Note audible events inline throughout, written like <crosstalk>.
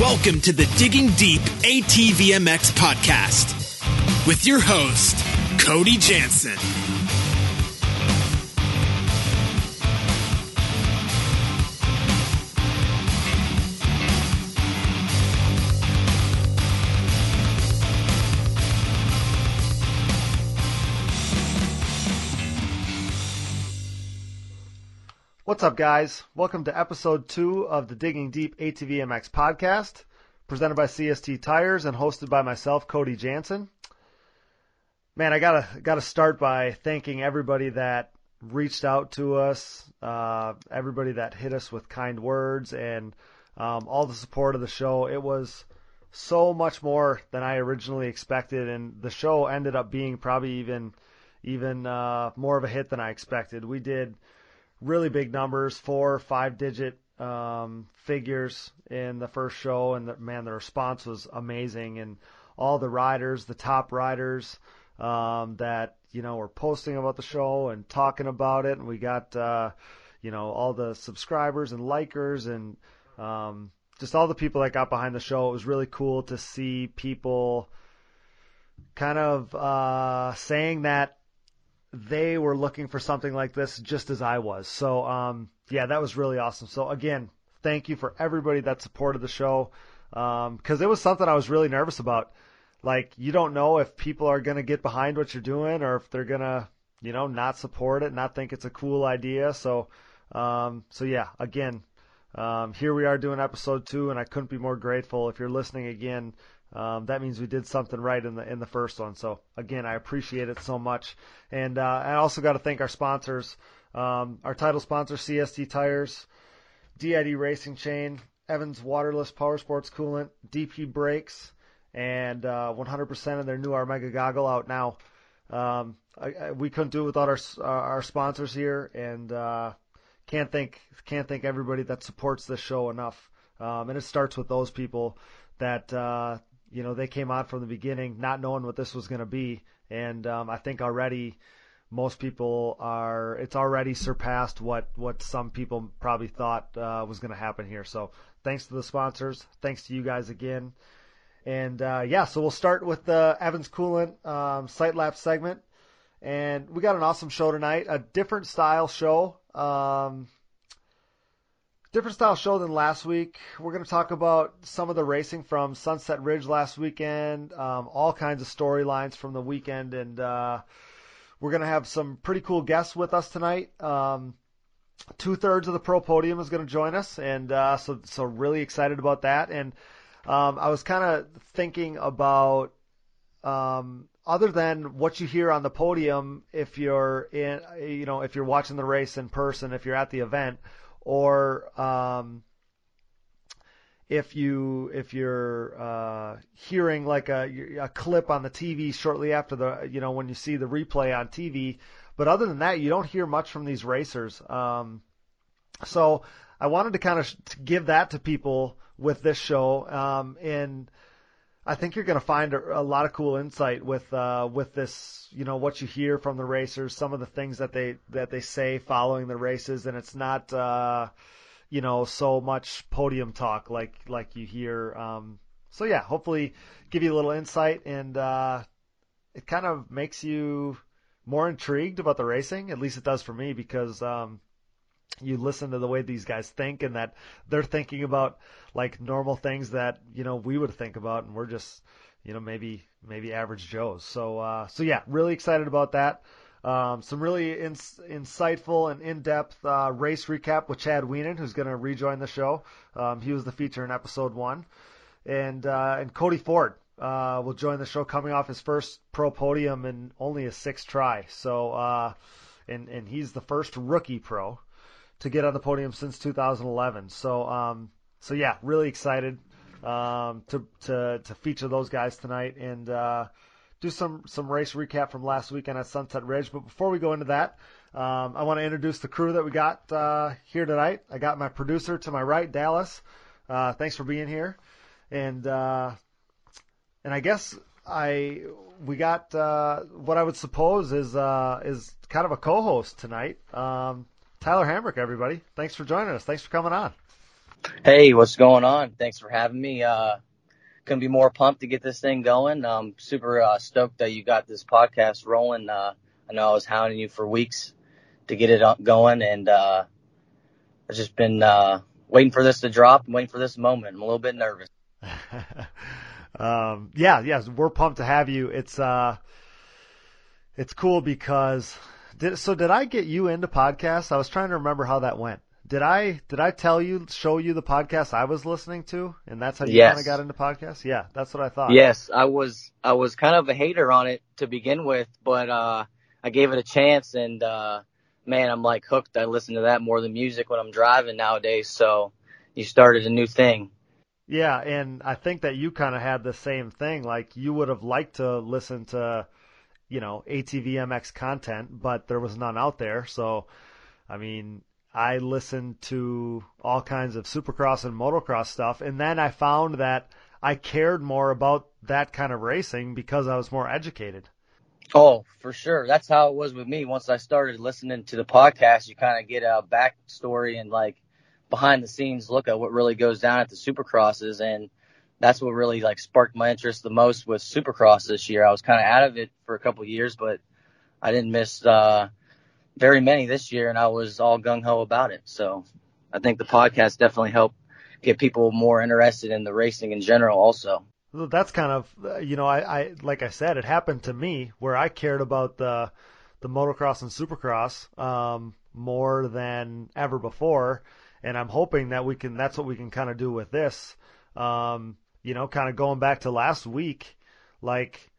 Welcome to the Digging Deep ATVMX podcast with your host, Cody Jansen. What's up, guys? Welcome to episode two of the Digging Deep ATV MX podcast, presented by CST Tires and hosted by myself, Cody Jansen. Man, I gotta gotta start by thanking everybody that reached out to us, uh, everybody that hit us with kind words, and um, all the support of the show. It was so much more than I originally expected, and the show ended up being probably even even uh, more of a hit than I expected. We did really big numbers, four, five digit um, figures in the first show, and the, man, the response was amazing. And all the riders, the top riders um, that you know were posting about the show and talking about it, and we got uh, you know all the subscribers and likers and um, just all the people that got behind the show. It was really cool to see people kind of uh, saying that they were looking for something like this just as I was. So, um, yeah, that was really awesome. So again, thank you for everybody that supported the show. Um, cause it was something I was really nervous about. Like, you don't know if people are going to get behind what you're doing or if they're going to, you know, not support it, not think it's a cool idea. So, um, so yeah, again, um, here we are doing episode two and I couldn't be more grateful. If you're listening again, um, that means we did something right in the in the first one. So again, I appreciate it so much, and uh, I also got to thank our sponsors, um, our title sponsor CST Tires, DID Racing Chain, Evans Waterless Power Sports Coolant, DP Brakes, and uh, 100% of their new Armega goggle out now. Um, I, I, we couldn't do it without our our sponsors here, and uh, can't thank can't thank everybody that supports this show enough. Um, and it starts with those people that uh, you know, they came out from the beginning not knowing what this was going to be, and um, I think already most people are. It's already surpassed what what some people probably thought uh, was going to happen here. So thanks to the sponsors, thanks to you guys again, and uh, yeah. So we'll start with the Evans Coolant um, Sight Lap segment, and we got an awesome show tonight. A different style show. Um, different style show than last week. We're going to talk about some of the racing from Sunset Ridge last weekend, um, all kinds of storylines from the weekend, and uh, we're going to have some pretty cool guests with us tonight. Um, Two thirds of the pro podium is going to join us, and uh, so so really excited about that. And um, I was kind of thinking about um, other than what you hear on the podium if you're in, you know, if you're watching the race in person, if you're at the event or um, if you if you're uh, hearing like a, a clip on the TV shortly after the you know when you see the replay on TV, but other than that, you don't hear much from these racers. Um, so I wanted to kind of give that to people with this show, um, and I think you're going to find a, a, lot of cool insight with uh, with this. You know what you hear from the racers, some of the things that they that they say following the races, and it's not uh, you know so much podium talk like like you hear. Um, so yeah, hopefully give you a little insight, and uh, it kind of makes you more intrigued about the racing. At least it does for me because um, you listen to the way these guys think and that they're thinking about like normal things that you know we would think about and we're just you know maybe maybe average joes so uh so yeah really excited about that um, some really ins- insightful and in-depth uh, race recap with Chad Wienen, who's going to rejoin the show. Um, he was the feature in episode one, and uh, and Cody Ford uh, will join the show, coming off his first pro podium in only a sixth try. So, uh, and and he's the first rookie pro to get on the podium since 2011. So, um, so yeah, really excited um, to to to feature those guys tonight and uh, do some some race recap from last weekend at Sunset Ridge. But before we go into that, um, I want to introduce the crew that we got uh, here tonight. I got my producer to my right, Dallas. Uh, thanks for being here, and uh, and I guess I we got uh, what I would suppose is uh, is kind of a co-host tonight. Um, Tyler Hamrick, everybody. Thanks for joining us. Thanks for coming on. Hey, what's going on? Thanks for having me. Uh, couldn't be more pumped to get this thing going. I'm super uh, stoked that you got this podcast rolling. Uh, I know I was hounding you for weeks to get it going, and uh, I've just been uh, waiting for this to drop and waiting for this moment. I'm a little bit nervous. <laughs> um, yeah, yes, we're pumped to have you. It's uh, it's cool because did, so did I get you into podcasts? I was trying to remember how that went. Did I did I tell you show you the podcast I was listening to, and that's how you yes. kind of got into podcasts? Yeah, that's what I thought. Yes, I was I was kind of a hater on it to begin with, but uh, I gave it a chance, and uh, man, I'm like hooked. I listen to that more than music when I'm driving nowadays. So you started a new thing. Yeah, and I think that you kind of had the same thing. Like you would have liked to listen to, you know, ATV MX content, but there was none out there. So, I mean, I listened to all kinds of supercross and motocross stuff, and then I found that I cared more about that kind of racing because I was more educated. Oh, for sure. That's how it was with me. Once I started listening to the podcast, you kind of get a backstory and like behind the scenes look at what really goes down at the supercrosses. And that's what really like sparked my interest the most with supercross this year. I was kind of out of it for a couple years, but I didn't miss, uh, very many this year, and I was all gung ho about it. So I think the podcast definitely helped get people more interested in the racing in general. Also, that's kind of you know I, I like I said it happened to me where I cared about the the motocross and supercross um, more than ever before, and I'm hoping that we can that's what we can kind of do with this. Um, you know, kind of going back to last week, like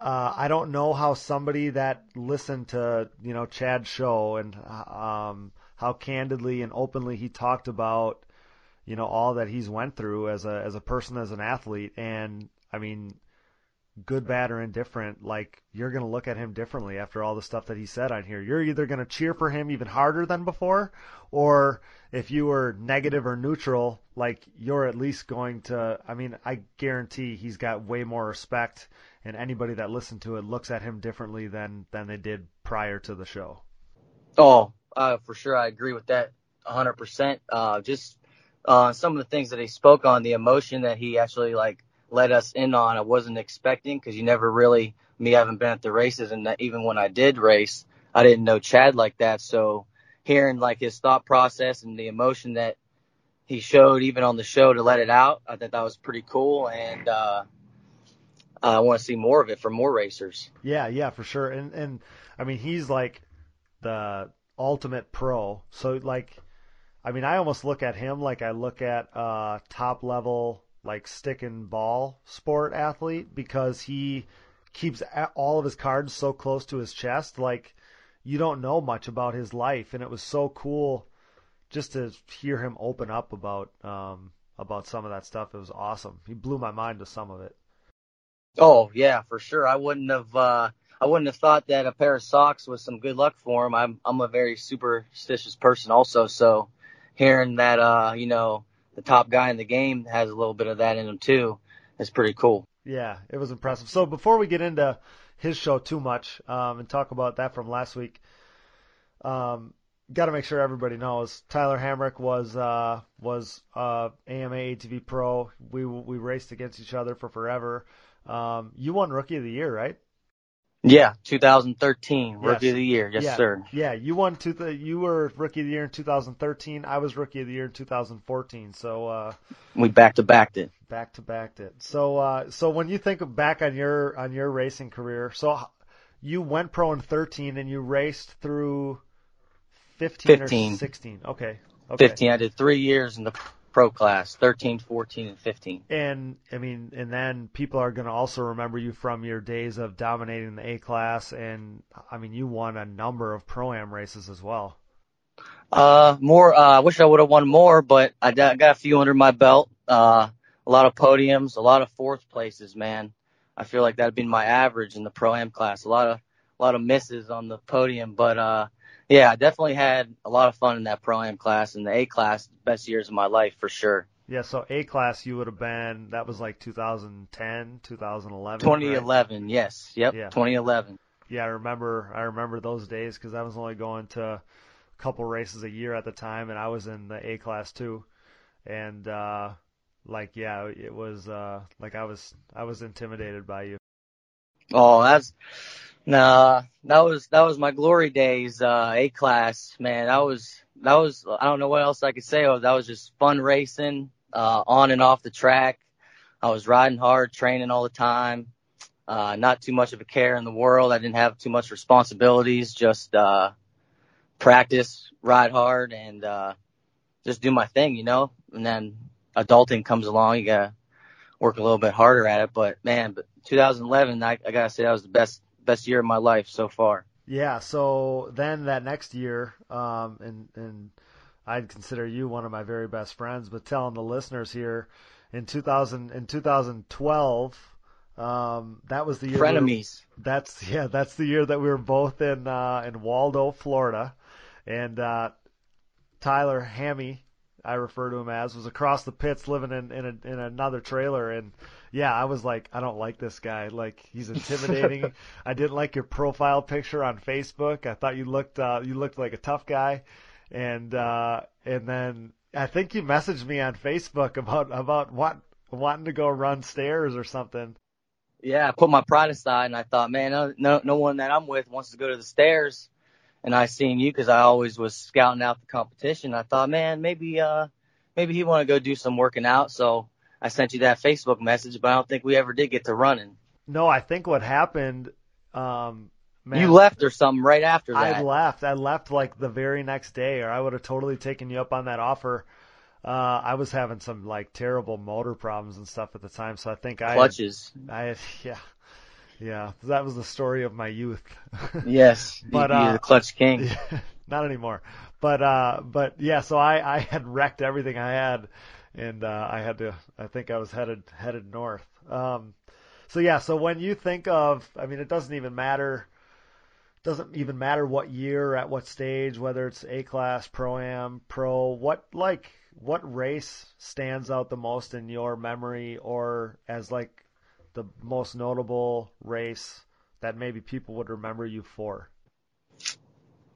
uh, I don't know how somebody that listened to you know Chad's show and um, how candidly and openly he talked about you know all that he's went through as a as a person as an athlete. And I mean good bad or indifferent like you're going to look at him differently after all the stuff that he said on here you're either going to cheer for him even harder than before or if you were negative or neutral like you're at least going to I mean I guarantee he's got way more respect and anybody that listened to it looks at him differently than than they did prior to the show. Oh, uh, for sure, I agree with that 100%. Uh, just uh, some of the things that he spoke on, the emotion that he actually like let us in on, I wasn't expecting because you never really, me haven't been at the races, and even when I did race, I didn't know Chad like that. So hearing like his thought process and the emotion that he showed even on the show to let it out, I thought that was pretty cool. And uh, I want to see more of it from more racers. Yeah, yeah, for sure. And and I mean, he's like the ultimate pro. So like, I mean, I almost look at him like I look at uh, top level like stick and ball sport athlete because he keeps all of his cards so close to his chest. Like you don't know much about his life, and it was so cool just to hear him open up about um, about some of that stuff. It was awesome. He blew my mind with some of it. Oh yeah, for sure. I wouldn't have uh I wouldn't have thought that a pair of socks was some good luck for him. I'm I'm a very superstitious person also, so hearing that uh, you know, the top guy in the game has a little bit of that in him too is pretty cool. Yeah, it was impressive. So before we get into his show too much um, and talk about that from last week, um, got to make sure everybody knows Tyler Hamrick was uh, was uh, AMA ATV Pro. We we raced against each other for forever. Um, you won Rookie of the Year, right? Yeah, 2013 Rookie of the Year, yes yeah. sir. Yeah, you won two. Th- you were Rookie of the Year in 2013. I was Rookie of the Year in 2014. So uh, we back to backed it. Back to backed it. So uh, so when you think back on your on your racing career, so you went pro in 13 and you raced through 15, 15. or 16. Okay. okay. 15. I did three years in the pro class 13 14 and 15 and i mean and then people are going to also remember you from your days of dominating the a class and i mean you won a number of pro am races as well. Uh more uh, i wish i would have won more but i got a few under my belt. Uh a lot of podiums a lot of fourth places man. I feel like that'd been my average in the pro am class. A lot of a lot of misses on the podium but uh yeah, I definitely had a lot of fun in that pro am class and the A class, best years of my life for sure. Yeah, so A class you would have been that was like 2010, 2011. 2011, right? yes, yep, yeah. 2011. Yeah, I remember. I remember those days because I was only going to a couple races a year at the time, and I was in the A class too. and uh, like yeah, it was uh, like I was I was intimidated by you. Oh, that's nah. That was that was my glory days. Uh, A class, man. That was that was. I don't know what else I could say. That was just fun racing, uh, on and off the track. I was riding hard, training all the time. Uh, not too much of a care in the world. I didn't have too much responsibilities. Just uh, practice, ride hard, and uh, just do my thing, you know. And then adulting comes along. You gotta work a little bit harder at it. But man, but 2011, I, I gotta say that was the best best year of my life so far. Yeah. So then that next year, um, and and I'd consider you one of my very best friends. But telling the listeners here, in 2000 in 2012. Um, that was the year. Frenemies. We that's yeah. That's the year that we were both in uh, in Waldo, Florida, and uh, Tyler Hammy, I refer to him as, was across the pits living in in, a, in another trailer, and yeah, I was like, I don't like this guy. Like he's intimidating. <laughs> I didn't like your profile picture on Facebook. I thought you looked uh, you looked like a tough guy, and uh, and then I think you messaged me on Facebook about about what wanting to go run stairs or something. Yeah, I put my pride aside and I thought, man, no, no, no one that I'm with wants to go to the stairs. And I seen you because I always was scouting out the competition. I thought, man, maybe, uh, maybe he want to go do some working out. So I sent you that Facebook message, but I don't think we ever did get to running. No, I think what happened, um, Man, you left or something right after that. I left. I left like the very next day, or I would have totally taken you up on that offer. Uh, I was having some like terrible motor problems and stuff at the time, so I think I clutches. Had, I had, yeah, yeah. That was the story of my youth. <laughs> yes, but you're uh, the clutch king. <laughs> Not anymore. But uh, but yeah. So I I had wrecked everything I had, and uh, I had to. I think I was headed headed north. Um, so yeah. So when you think of, I mean, it doesn't even matter doesn't even matter what year, at what stage, whether it's A class, pro am, pro. What like what race stands out the most in your memory, or as like the most notable race that maybe people would remember you for?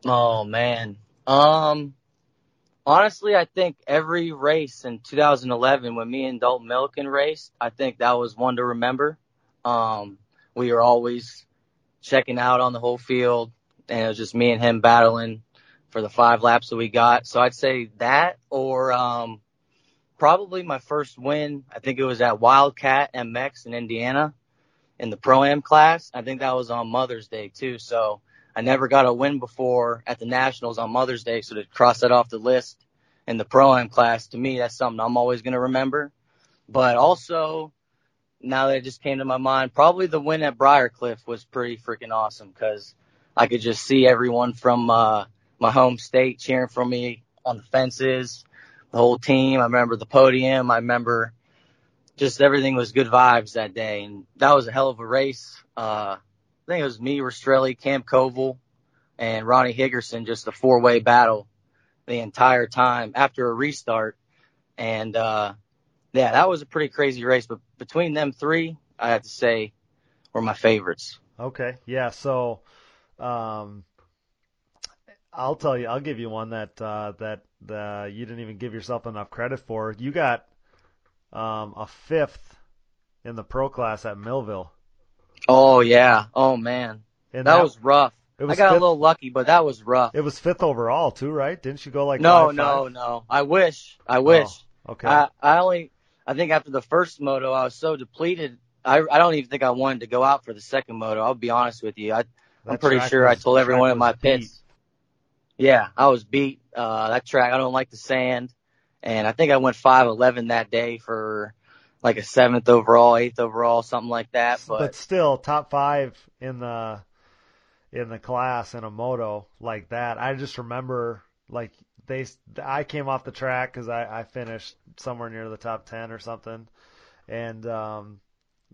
Oh man, um, honestly, I think every race in 2011 when me and Dalton Milliken raced, I think that was one to remember. Um, we were always checking out on the whole field, and it was just me and him battling for the five laps that we got. So I'd say that, or um, probably my first win. I think it was at Wildcat MX in Indiana in the pro am class. I think that was on Mother's Day too. So I never got a win before at the nationals on Mother's Day. So to cross that off the list in the pro am class, to me, that's something I'm always going to remember. But also now that it just came to my mind, probably the win at Briarcliff was pretty freaking awesome because I could just see everyone from uh, my home state cheering for me on the fences, the whole team. I remember the podium. I remember just everything was good vibes that day, and that was a hell of a race. Uh, I think it was me, Rastrelli, Cam Koval, and Ronnie Higgerson, just a four-way battle the entire time after a restart. And uh, yeah, that was a pretty crazy race. But between them three, I have to say, were my favorites. Okay, yeah. So, um, I'll tell you, I'll give you one that uh, that uh, you didn't even give yourself enough credit for. You got um, a fifth in the pro class at Millville. Oh yeah. Oh man, that, that, was rough. Was I got fifth, a little lucky, but that was rough. It was fifth overall too, right? Didn't you go like no, five, no, five? no? I wish. I wish. Oh, okay. I, I only I think after the first moto, I was so depleted. I, I don't even think I wanted to go out for the second moto. I'll be honest with you. I, I'm pretty sure was, I told everyone in my pits. Yeah, I was beat. Uh, that track, I don't like the sand. And I think I went 5'11 that day for like a seventh overall, eighth overall, something like that. But, but still, top five in the, in the class in a moto like that. I just remember like they I came off the track because I, I finished somewhere near the top ten or something, and um,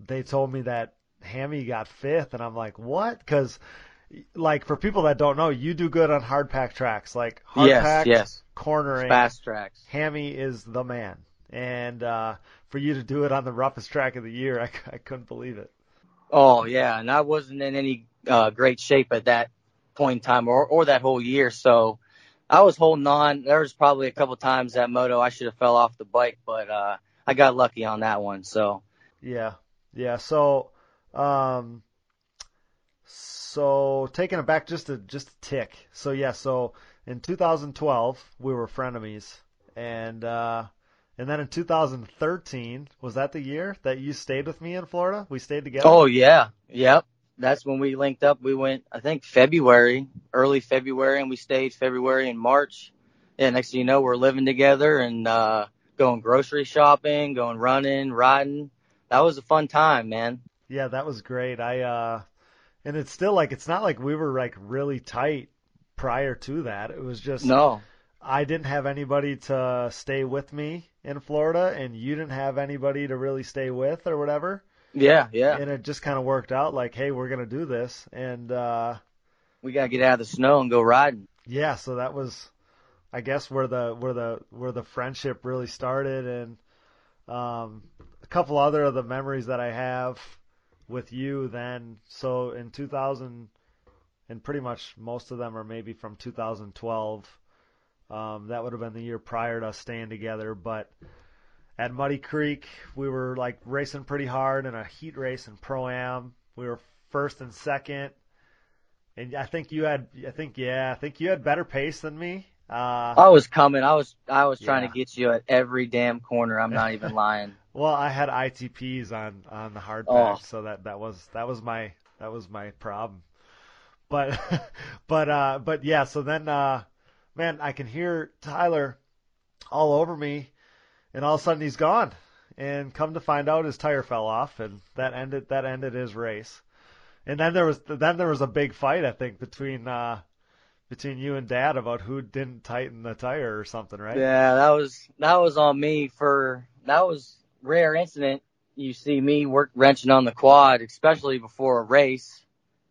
they told me that Hammy got fifth, and I'm like, what? Because like for people that don't know, you do good on hard pack tracks, like hard yes, pack, yes. cornering, fast tracks. Hammy is the man, and uh, for you to do it on the roughest track of the year, <laughs> I, I couldn't believe it. Oh yeah, and I wasn't in any uh, great shape at that point in time, or or that whole year. So I was holding on. There was probably a couple times that moto I should have fell off the bike, but uh, I got lucky on that one. So Yeah, yeah. So, um, so taking it back just a just a tick. So yeah, so in 2012 we were frenemies, and uh, and then in 2013 was that the year that you stayed with me in Florida? We stayed together. Oh yeah, yep. That's when we linked up. We went, I think February, early February, and we stayed February and March. Yeah, next thing you know, we're living together and uh going grocery shopping, going running, riding. That was a fun time, man. Yeah, that was great. I uh, and it's still like it's not like we were like really tight prior to that. It was just No. I didn't have anybody to stay with me in Florida, and you didn't have anybody to really stay with or whatever. Yeah, yeah. And it just kind of worked out like, hey, we're gonna do this, and uh, We gotta get out of the snow and go riding. yeah, so that was, I guess, where the where the where the friendship really started, and um, a couple other of the memories that I have with you then. So in 2000, and pretty much most of them are maybe from 2012. Um, that would have been the year prior to us staying together, but at Muddy Creek, we were like racing pretty hard in a heat race in Pro Am. We were first and second, and I think you had, I think yeah, I think you had better pace than me. Uh, I was coming. I was I was trying Yeah. to get you at every damn corner. I'm not even lying. <laughs> well, I had ITPs on on the hard Oh. so that that was that was my that was my problem. But <laughs> but uh but yeah, so then uh man, I can hear Tyler all over me and all of a sudden he's gone. And come to find out his tire fell off and that ended that ended his race. And then there was then there was a big fight I think between uh between you and dad about who didn't tighten the tire or something, right? Yeah, that was that was on me for that was rare incident. You see me work wrenching on the quad, especially before a race,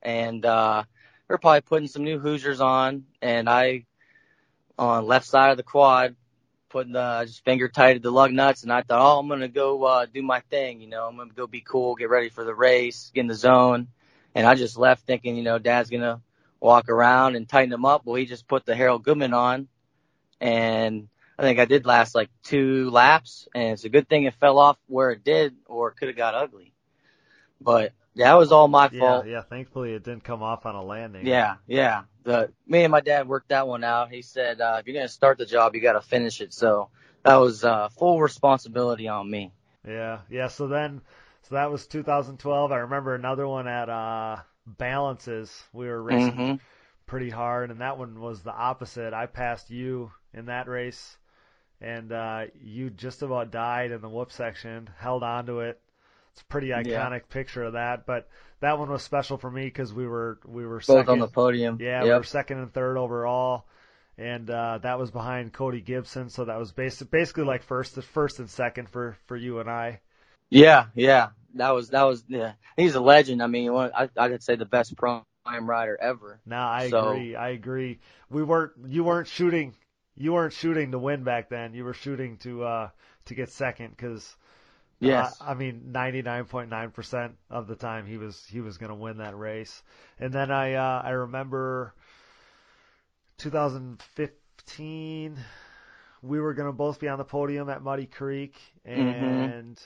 and uh we're probably putting some new Hoosiers on, and I on left side of the quad putting the just finger tighted the lug nuts, and I thought, oh, I'm gonna go uh, do my thing, you know, I'm gonna go be cool, get ready for the race, get in the zone, and I just left thinking, you know, Dad's gonna walk around and tighten them up. Well, he just put the Harold Goodman on, and I think I did last like two laps, and it's a good thing it fell off where it did, or it could have got ugly. But that was all my Yeah, fault. yeah. Thankfully, it didn't come off on a landing. Yeah, yeah. The me and my dad worked that one out. He said, uh, if you're gonna start the job, you gotta finish it. So that was uh, full responsibility on me. Yeah, yeah. So then, so that was 2012. I remember another one at uh, Balances. We were racing hmm pretty hard, and that one was the opposite. I passed you in that race, and uh, you just about died in the whoop section. Held on to it. It's a pretty iconic picture of that. But that one was special for me because we were we were Both second. on the podium. Yeah, we were second and third overall, and uh, that was behind Cody Gibson. So that was basic, basically like first, the first and second for for you and I. Yeah, yeah. That was that was yeah. He's a legend. I mean, I I could say the best prime rider ever. No, I So- agree. I agree. We weren't. You weren't shooting. You weren't shooting to win back then. You were shooting to uh to get second because. Yes. I mean, 99.9% of the time he was he was going to win that race. And then I uh, I remember 2015 we were going to both be on the podium at Muddy Creek and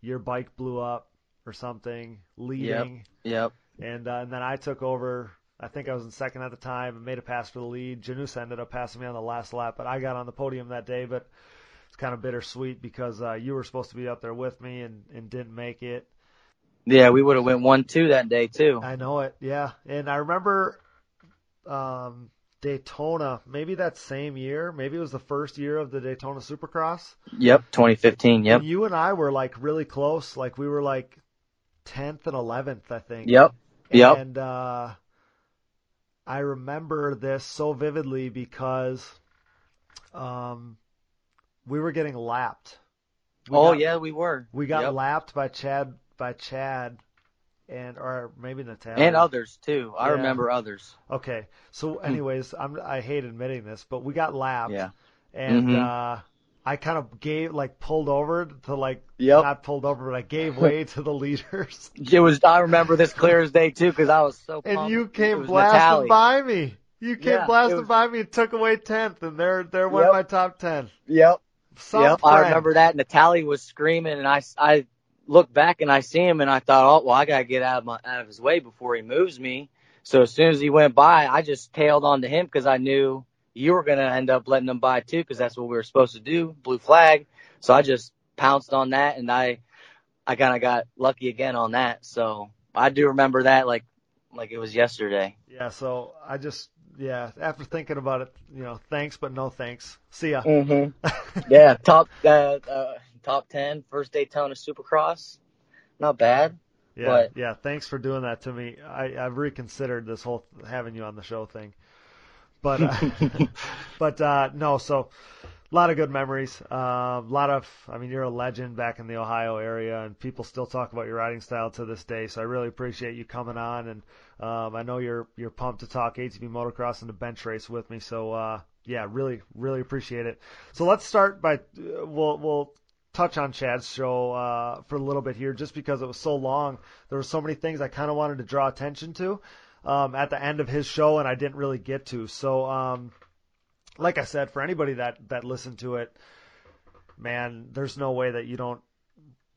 your bike blew up or something leading Yep. and uh, and then I took over. I think I was in second at the time and made a pass for the lead. Janusa ended up passing me on the last lap, but I got on the podium that day. But kind of bittersweet because uh, you were supposed to be up there with me and, and didn't make it. Yeah, we would have went one two that day too. I know it, yeah. And I remember um, Daytona, maybe that same year, maybe it was the first year of the Daytona Supercross. Yep, 2015. Yep. And you and I were like really close. Like we were like 10th and 11th, I think. Yep. Yep. And uh, I remember this so vividly because um, we were getting lapped. We oh got- yeah, we were. we got Yep. lapped by Chad by Chad and or maybe Natalie and others too. I Yeah. remember others. Okay, so <clears throat> anyways, I'm I hate admitting this, but we got lapped. Yeah. And Mhm. uh, I kind of gave like pulled over to like Yep. not pulled over, but I gave way <laughs> to the leaders. It was. I remember this clear as day too because I was so. And you came blasting by me. You came Yeah, blasting was- by me and took away tenth, and there there went Yep. my top ten. Yep. Some yep. I remember that. Natalie was screaming, and I, I looked back and I see him, and I thought, oh, well, I gotta get out of my out of his way before he moves me. So as soon as he went by, I just tailed onto him because I knew you were gonna end up letting him by too, because that's what we were supposed to do, blue flag. So I just pounced on that, and I, I kind of got lucky again on that. So I do remember that like, like it was yesterday. Yeah, so I just yeah, after thinking about it, you know, thanks but no thanks. See ya. Mm-hmm. <laughs> yeah, top uh, uh, top ten first Daytona Supercross, not bad. Yeah, But- yeah. Thanks for doing that to me. I, I've reconsidered this whole having you on the show thing, but uh, <laughs> but uh, no. So a lot of good memories. A uh, lot of. I mean, you're a legend back in the Ohio area, and people still talk about your riding style to this day. So I really appreciate you coming on, and um, I know you're you're pumped to talk ATV motocross and the bench race with me. So uh, yeah, really really appreciate it. So let's start by uh, we'll we'll touch on Chad's show uh, for a little bit here, just because it was so long. There were so many things I kind of wanted to draw attention to um, at the end of his show, and I didn't really get to. So, um, like I said, for anybody that that listened to it, man, there's no way that you don't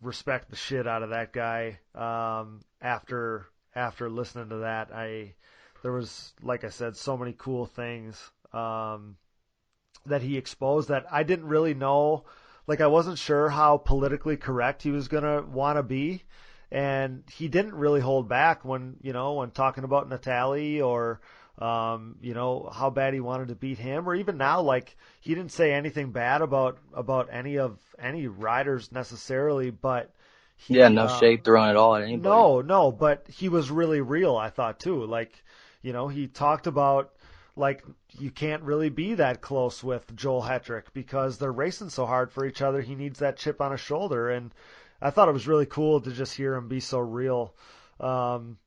respect the shit out of that guy. Um, after after listening to that, I there was, like I said, so many cool things um, that he exposed that I didn't really know like I wasn't sure how politically correct he was gonna want to be, and he didn't really hold back when you know when talking about Natalie or um, you know how bad he wanted to beat him, or even now like he didn't say anything bad about about any of any riders necessarily, but he, Yeah, no uh, shade thrown at all at anybody. no, no, but he was really real, I thought too. Like, you know, he talked about like you can't really be that close with Joel Hetrick because they're racing so hard for each other. He needs that chip on his shoulder, and I thought it was really cool to just hear him be so real um,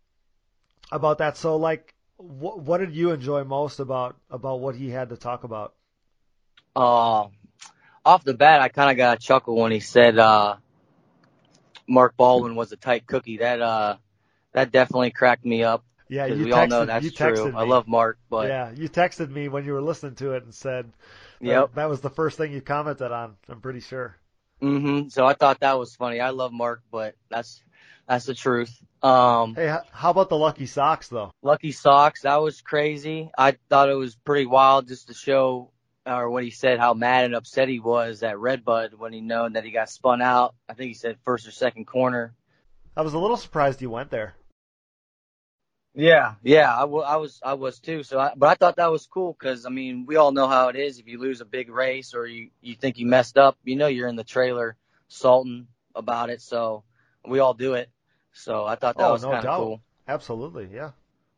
about that. So, like, wh- what did you enjoy most about about what he had to talk about? Uh, off the bat, I kind of got a chuckle when he said uh, Mark Baldwin was a tight cookie. That uh, that definitely cracked me up Yeah, you we texted, all know that's true. Me. I love Mark, but yeah, you texted me when you were listening to it and said that, Yep. that was the first thing you commented on. I'm pretty sure. Mm-hmm. So I thought that was funny. I love Mark, but that's that's the truth. Um, Hey, how about the lucky socks though? Lucky Socks, that was crazy. I thought it was pretty wild just to show, or what he said, how mad and upset he was at Redbud when he known that he got spun out. I think he said first or second corner. I was a little surprised he went there. Yeah, yeah, I, w- I was, I was too. So, I, but I thought that was cool because I mean, we all know how it is. If you lose a big race or you you think you messed up, you know you're in the trailer salting about it. So we all do it. So I thought that Oh, was no kind of doubt. cool. Absolutely, yeah.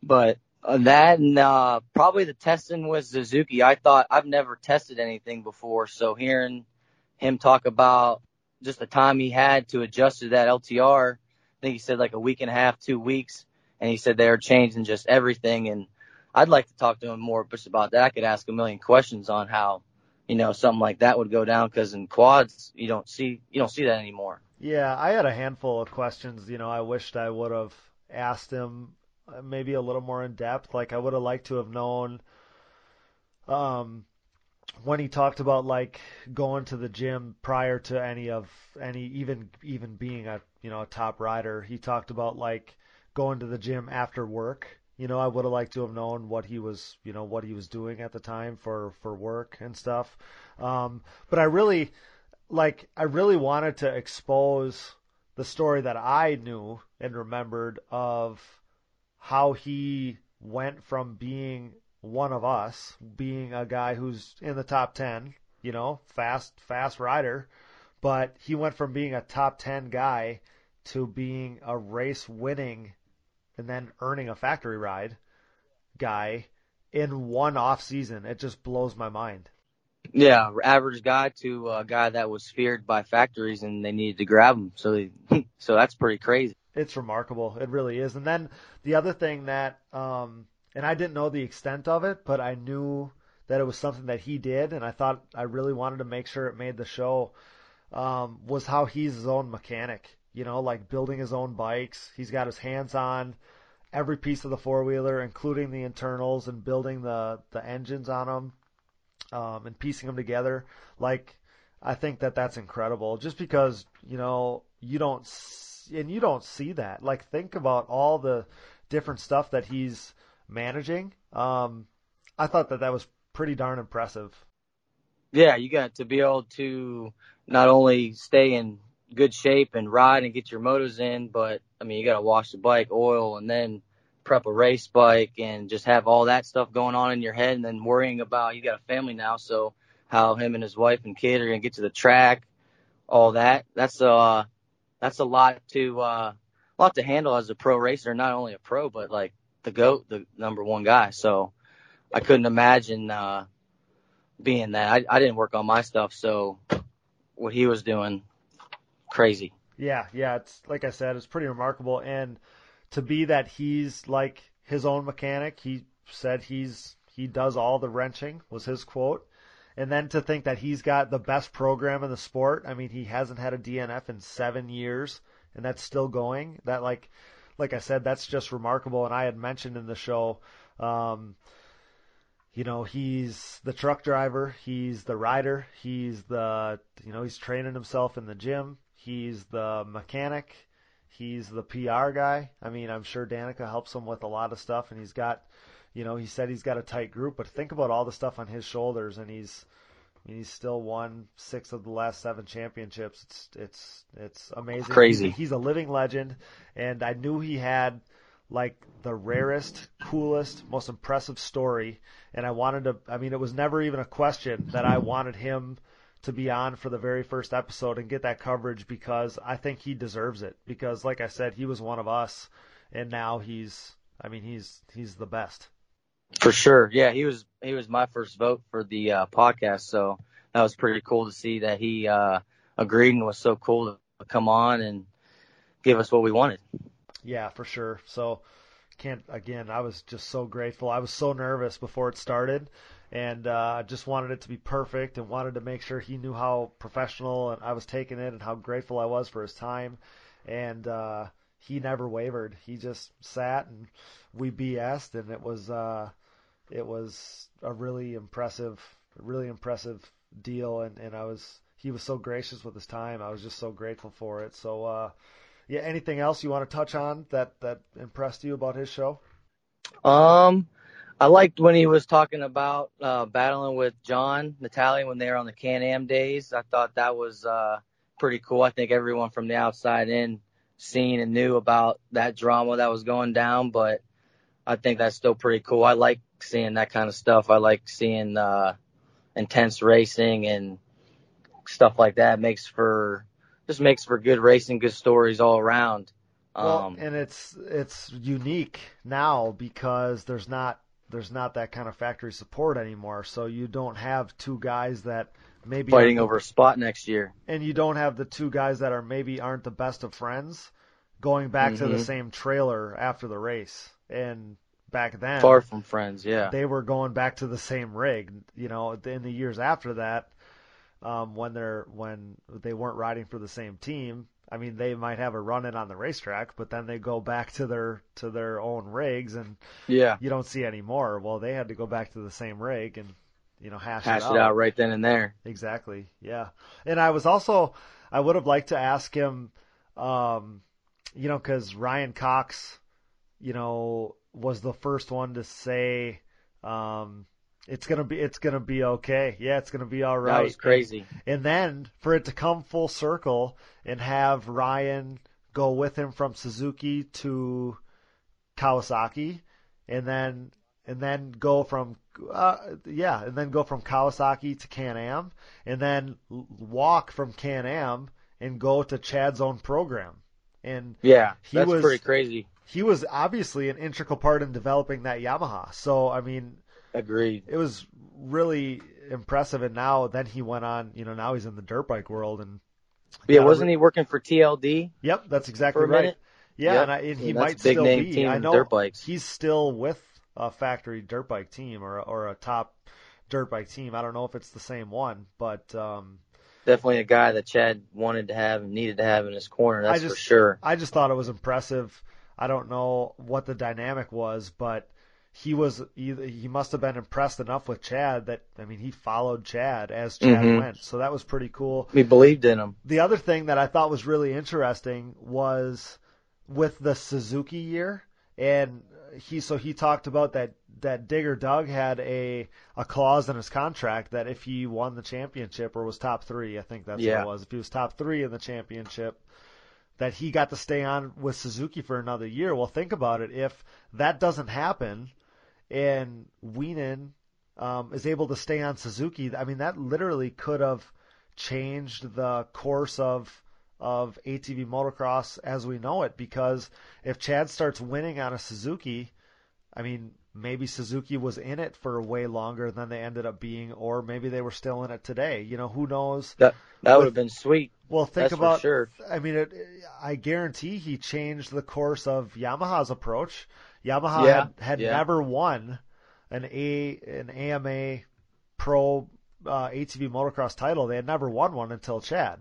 But uh, that and uh, probably the testing with Suzuki. I thought I've never tested anything before, so hearing him talk about just the time he had to adjust to that LTR, I think he said like a week and a half, two weeks, and he said they were changing just everything. And I'd like to talk to him more just about that. I could ask a million questions on how, you know, something like that would go down because in quads you don't see you don't see that anymore. Yeah, I had a handful of questions. You know, I wished I would have asked him uh, maybe a little more in depth. Like I would have liked to have known, um, when he talked about like going to the gym prior to any of any even even being a you know a top rider. He talked about like going to the gym after work. You know, I would have liked to have known what he was, you know, what he was doing at the time for for work and stuff. Um, but I really, like, I really wanted to expose the story that I knew and remembered of how he went from being one of us, being a guy who's in the top 10, you know, fast, fast rider, but he went from being a top 10 guy to being a race winning and then earning a factory ride guy in one off season. It just blows my mind. Yeah, average guy to a guy that was feared by factories and they needed to grab him. So they, <laughs> so that's pretty crazy. It's remarkable. It really is. And then the other thing that, um, and I didn't know the extent of it, but I knew that it was something that he did, and I thought I really wanted to make sure it made the show. Um, was how he's his own mechanic. You know, like building his own bikes. He's got his hands on every piece of the four wheeler, including the internals and building the the engines on them, um, and piecing them together. Like I think that that's incredible. Just because you know you don't and you don't see that. Like think about all the different stuff that he's managing. Um, I thought that that was pretty darn impressive. Yeah, you got to be able to not only stay in good shape and ride and get your motors in, but I mean, you got to wash the bike, oil, and then prep a race bike and just have all that stuff going on in your head and then worrying about you got a family now, so how him and his wife and kid are going to get to the track, all that. That's uh that's a lot to uh a lot to handle as a pro racer, not only a pro but like the goat, the number one guy. So I couldn't imagine uh being that. I I didn't work on my stuff, so what he was doing crazy. Yeah, yeah, it's like I said, it's pretty remarkable and to be that he's like his own mechanic, he said he's he does all the wrenching was his quote. And then to think that he's got the best program in the sport. I mean, he hasn't had a DNF in 7 years and that's still going. That like like I said, that's just remarkable and I had mentioned in the show um you know, he's the truck driver, he's the rider, he's the, you know, he's training himself in the gym, he's the mechanic, he's the PR guy. I mean, I'm sure Danica helps him with a lot of stuff, and he's got, you know, he said he's got a tight group, but think about all the stuff on his shoulders, and he's, he's still won six of the last seven championships. It's it's it's amazing. Crazy. He's, he's a living legend, and I knew he had like the rarest, coolest, most impressive story. And I wanted to, I mean, it was never even a question that I wanted him to be on for the very first episode and get that coverage because I think he deserves it. Because, like I said, he was one of us, and now he's, I mean, he's he's the best. For sure, yeah, he was he was my first vote for the uh, podcast, so that was pretty cool to see that he uh, agreed and was so cool to come on and give us what we wanted. Yeah, for sure. So can't again. I was just so grateful. I was so nervous before it started, and uh, just wanted it to be perfect, and wanted to make sure he knew how professional and I was taking it, and how grateful I was for his time. And uh, he never wavered. He just sat and we BS'd, and it was uh, it was a really impressive, really impressive deal. And and I was he was so gracious with his time. I was just so grateful for it. So. Uh, yeah, anything else you want to touch on that that impressed you about his show? Um, I liked when he was talking about uh, battling with John Natalie when they were on the Can Am days. I thought that was uh, pretty cool. I think everyone from the outside in seen and knew about that drama that was going down, but I think that's still pretty cool. I like seeing that kind of stuff. I like seeing uh, intense racing and stuff like that. It makes for just makes for good racing, good stories all around. Well, Um, and it's it's unique now because there's not there's not that kind of factory support anymore. So you don't have two guys that maybe fighting over a spot next year. and you don't have the two guys that are maybe aren't the best of friends going back to the Mhm. same trailer after the race. And back then, Far from friends, yeah. they were going back to the same rig. You know, in the years after that, um, when they're when they weren't riding for the same team. I mean, they might have a run in on the racetrack, but then they go back to their to their own rigs, and Yeah. you don't see any more. Well, they had to go back to the same rig and you know hash, Hash it, it out right then and there. Exactly. Yeah. And I was also I would have liked to ask him, um, you know, because Ryan Cox, you know, was the first one to say, um, it's gonna be it's gonna be okay. Yeah, it's gonna be all right. That was crazy. And then for it to come full circle and have Ryan go with him from Suzuki to Kawasaki, and then and then go from uh, yeah, and then go from Kawasaki to Can Am, and then walk from Can Am and go to Chad's own program. And Yeah, He that's was- pretty crazy. he was obviously an integral part in developing that Yamaha. So I mean, Agreed. it was really impressive. And now then he went on, you know, now he's in the dirt bike world, and Yeah, wasn't re- he working for TLD Yep, that's exactly right. minute? Yeah, Yep. and, I, and he Yeah, might still be. I know dirt bikes. he's still with a factory dirt bike team or or a top dirt bike team. I don't know if it's the same one, but um, Definitely a guy that Chad wanted to have and needed to have in his corner. That's just- for sure. I just thought it was impressive. I don't know what the dynamic was, but he was either, he must have been impressed enough with Chad that I mean he followed Chad as Chad Mhm. went. So that was pretty cool. We believed in him. The other thing that I thought was really interesting was with the Suzuki year, and he so he talked about that that Digger Doug had a a clause in his contract that if he won the championship or was top three, I think that's Yeah. what it was. If he was top three in the championship, that he got to stay on with Suzuki for another year. Well, think about it. If that doesn't happen, and Wienen um, is able to stay on Suzuki, I mean that literally could have changed the course of of ATV motocross as we know it. Because if Chad starts winning on a Suzuki, I mean maybe Suzuki was in it for way longer than they ended up being, or maybe they were still in it today. You know, who knows? That that With- would have been sweet. Well, think That's about. for sure. I mean, it, I guarantee he changed the course of Yamaha's approach. Yamaha Yeah, had, had yeah. never won an A an AMA Pro uh, ATV motocross title. They had never won one until Chad.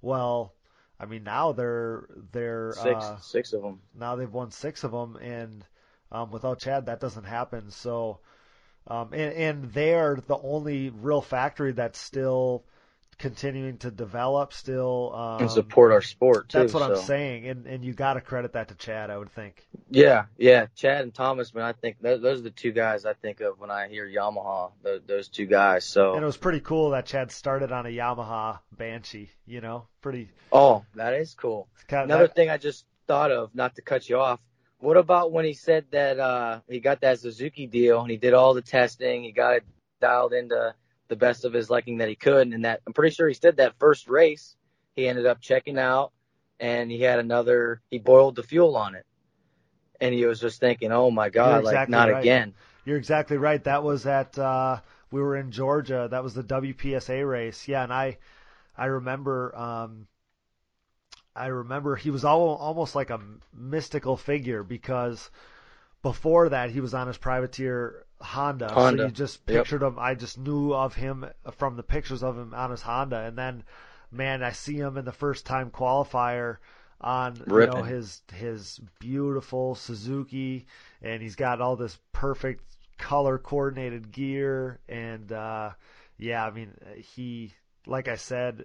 Well, I mean now they're they're Six uh, six of them. now they've won six of them, and um, without Chad, that doesn't happen. So, um, and, and they are the only real factory that's still continuing to develop, still um, and support our sport too. That's what I'm saying, and and you got to credit that to Chad, I would think. Yeah, yeah. Chad and Thomas, man, I think th- those are the two guys I think of when I hear Yamaha. Th- those two guys. So, And it was pretty cool that Chad started on a Yamaha Banshee. You know, pretty. oh, that is cool. Kind of, Another that, thing I just thought of, not to cut you off. What about when he said that uh, he got that Suzuki deal and he did all the testing, he got it dialed into the best of his liking that he could, and that I'm pretty sure he said that first race he ended up checking out and he had another he boiled the fuel on it, and he was just thinking, oh my god, You're like not right. again. You're exactly right. That was at uh, we were in Georgia. That was the WPSA race. Yeah, and I I remember um, I remember he was all, almost like a mystical figure because before that he was on his privateer Honda. Honda. So you just Yep. pictured him. I just knew of him from the pictures of him on his Honda, and then man, I see him in the first time qualifier on you know his his beautiful Suzuki, and he's got all this perfect color coordinated gear, and uh, yeah, I mean he, like I said,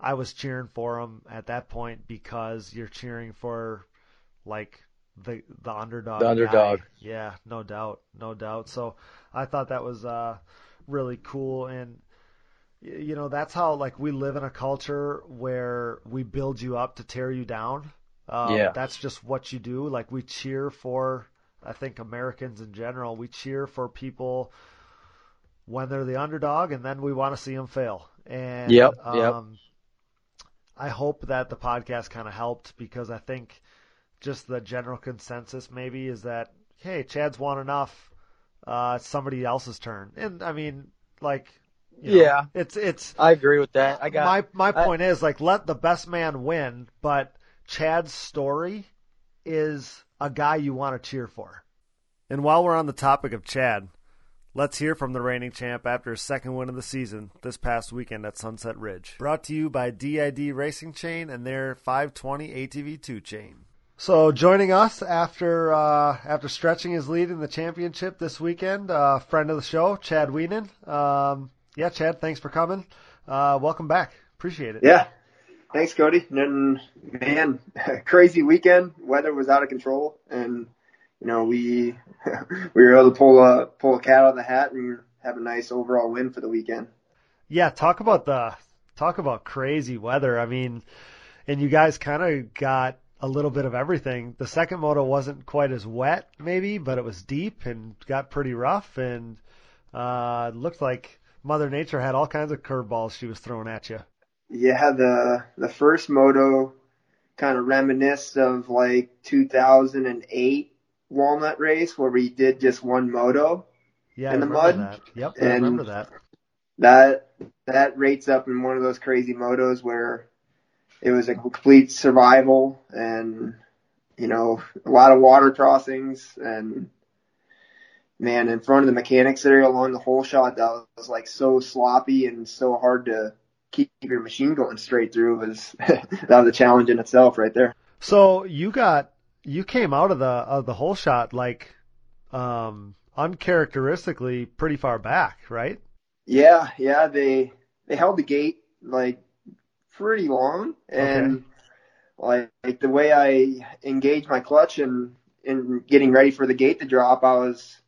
I was cheering for him at that point because you're cheering for like the the underdog. The underdog. guy. Yeah, no doubt, no doubt. So I thought that was uh, really cool, and you know that's how like we live in a culture where we build you up to tear you down. Um, Yeah. that's just what you do. Like we cheer for, I think Americans in general, we cheer for people when they're the underdog, and then we want to see them fail. And Yep, yep. um, I hope that the podcast kind of helped because I think just the general consensus maybe is that hey, Chad's won enough. Uh, it's somebody else's turn, and I mean, like, you know, Yeah. it's it's I agree with that. I got my my I- point is like let the best man win, but Chad's story is a guy you want to cheer for. And while we're on the topic of Chad, let's hear from the reigning champ after his second win of the season this past weekend at Sunset Ridge. Brought to you by DID Racing Chain and their 520 ATV2 chain. So joining us after uh, after stretching his lead in the championship this weekend, uh, friend of the show, Chad Wienen. Um, yeah, Chad, thanks for coming. Uh, welcome back. Appreciate it. Yeah. Thanks, Cody. And man, <laughs> crazy weekend. Weather was out of control, and you know we <laughs> we were able to pull a pull a cat out of the hat and have a nice overall win for the weekend. Yeah, talk about the talk about crazy weather. I mean, and you guys kind of got a little bit of everything. The second moto wasn't quite as wet, maybe, but it was deep and got pretty rough, and uh, looked like Mother Nature had all kinds of curveballs she was throwing at you. Yeah, the the first moto kind of reminisced of like 2008 Walnut race where we did just one moto. Yeah, In I the mud? that. Yep, I And- remember that. That that rates up in one of those crazy motos where it was a complete survival and you know a lot of water crossings and man in front of the mechanics area along the whole shot that was like so sloppy and so hard to keep your machine going straight through was <laughs> that was a challenge in itself right there. So you got you came out of the of the hole shot like um uncharacteristically pretty far back, right? Yeah, yeah, they they held the gate like pretty long and Okay. like, the way I engaged my clutch and in getting ready for the gate to drop, I was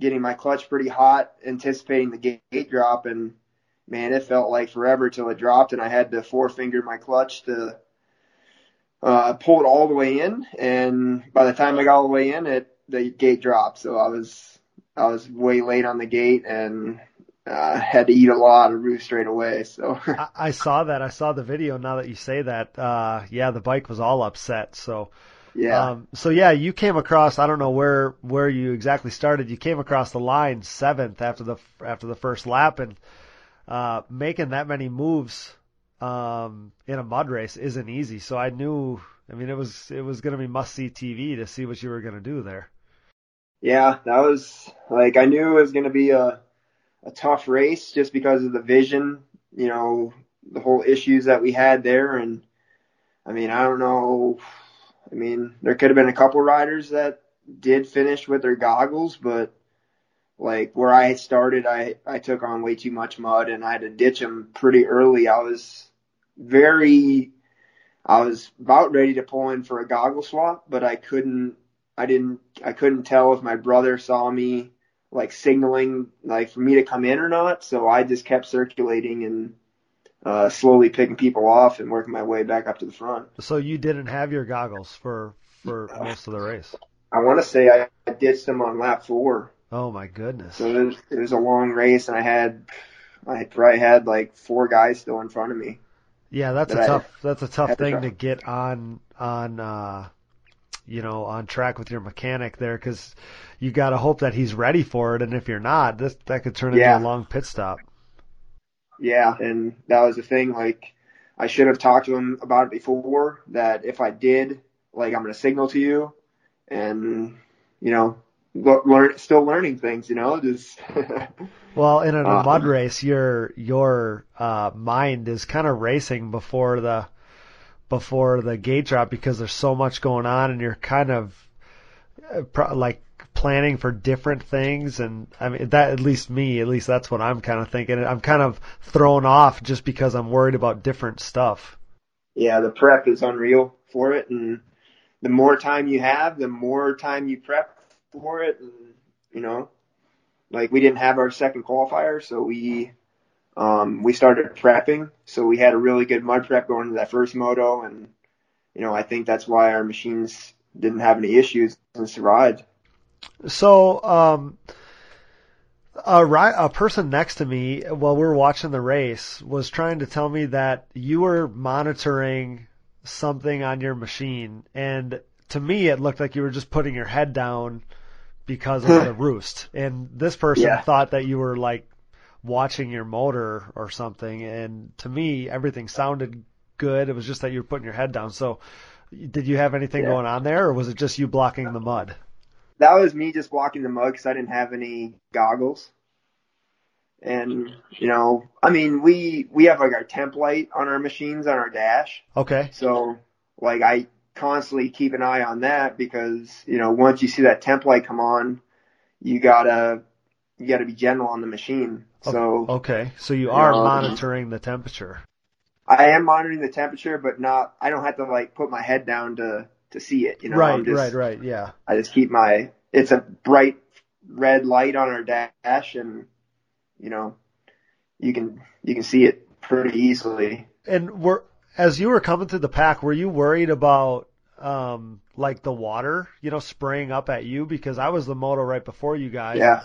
getting my clutch pretty hot, anticipating the gate, gate drop, and man, it felt like forever till it dropped, and I had to forefinger my clutch to uh, pull it all the way in, and by the time I got all the way in, it the gate dropped, so I was I was way late on the gate and uh, had to eat a lot of roost straight away. So <laughs> I, I saw that. I saw the video. Now that you say that, uh, yeah, the bike was all upset. So, yeah, um, so yeah, you came across. I don't know where where you exactly started. You came across the line seventh after the after the first lap, and uh, making that many moves um, in a mud race isn't easy. So I knew. I mean, it was it was going to be must see TV to see what you were going to do there. yeah, that was like I knew it was going to be a a tough race just because of the vision, you know, the whole issues that we had there, and I mean, I don't know. I mean, there could have been a couple riders that did finish with their goggles, but like where I started, I I took on way too much mud and I had to ditch them pretty early. I was very, I was about ready to pull in for a goggle swap, but I couldn't. I didn't. I couldn't tell if my brother saw me like signaling like for me to come in or not. So I just kept circulating and uh, slowly picking people off and working my way back up to the front. So you didn't have your goggles for for most of the race. I want to say I, I ditched them on lap four. Oh my goodness. So it was, it was a long race, and I had I probably had like four guys still in front of me. Yeah, that's a that I tough that's a tough to thing try. to get on on uh you know on track with your mechanic there because you got to hope that he's ready for it, and if you're not, this that could turn into a long pit stop. Yeah, and that was the thing. Like, I should have talked to him about it before. That if I did, like, I'm gonna signal to you, and you know, le- learn, still learning things. You know, just <laughs> Well, in a Uh, mud race, your your uh, mind is kind of racing before the before the gate drop because there's so much going on, and you're kind of uh, like planning for different things. And I mean, that at least me, at least that's what I'm kind of thinking. I'm kind of thrown off just because I'm worried about different stuff. yeah, the prep is unreal for it, and the more time you have, the more time you prep for it, and you know, like we didn't have our second qualifier, so we um, we started prepping, so we had a really good mud prep going into that first moto, and you know, I think that's why our machines didn't have any issues and survived. So, um, a, ri- a person next to me while we were watching the race was trying to tell me that you were monitoring something on your machine, and to me, it looked like you were just putting your head down because of <laughs> the roost. And this person Yeah. thought that you were like watching your motor or something. And to me, everything sounded good. It was just that you were putting your head down. So, did you have anything Yeah. going on there, or was it just you blocking the mud? That was me just blocking the mud because I didn't have any goggles. And you know, I mean, we we have like our temp light on our machines on our dash. Okay. So like I constantly keep an eye on that because, you know, once you see that temp light come on, you gotta you gotta be gentle on the machine. So Okay, so you are Um, monitoring the temperature. I am monitoring the temperature but not I don't have to like put my head down to to see it, you know. right, just, right, right. Yeah. I just keep my it's a bright red light on our dash and you know you can you can see it pretty easily. And were as you were coming through the pack, were you worried about um like the water, you know, spraying up at you? Because I was the moto right before you guys. Yeah.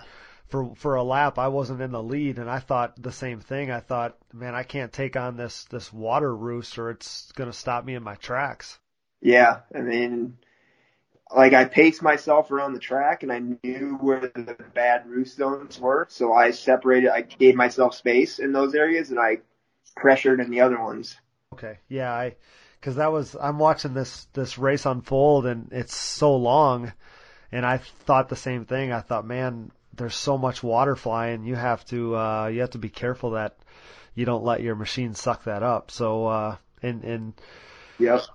For for a lap, I wasn't in the lead, and I thought the same thing. I thought, man, I can't take on this this water roost, or it's gonna stop me in my tracks. Yeah, I mean, like I paced myself around the track and I knew where the bad roost zones were. So I separated, I gave myself space in those areas and I pressured in the other ones. Okay. Yeah, I because that was I'm watching this this race unfold and it's so long, and I thought the same thing. I thought, man, there's so much water flying. You have to uh, you have to be careful that you don't let your machine suck that up. So uh, and and.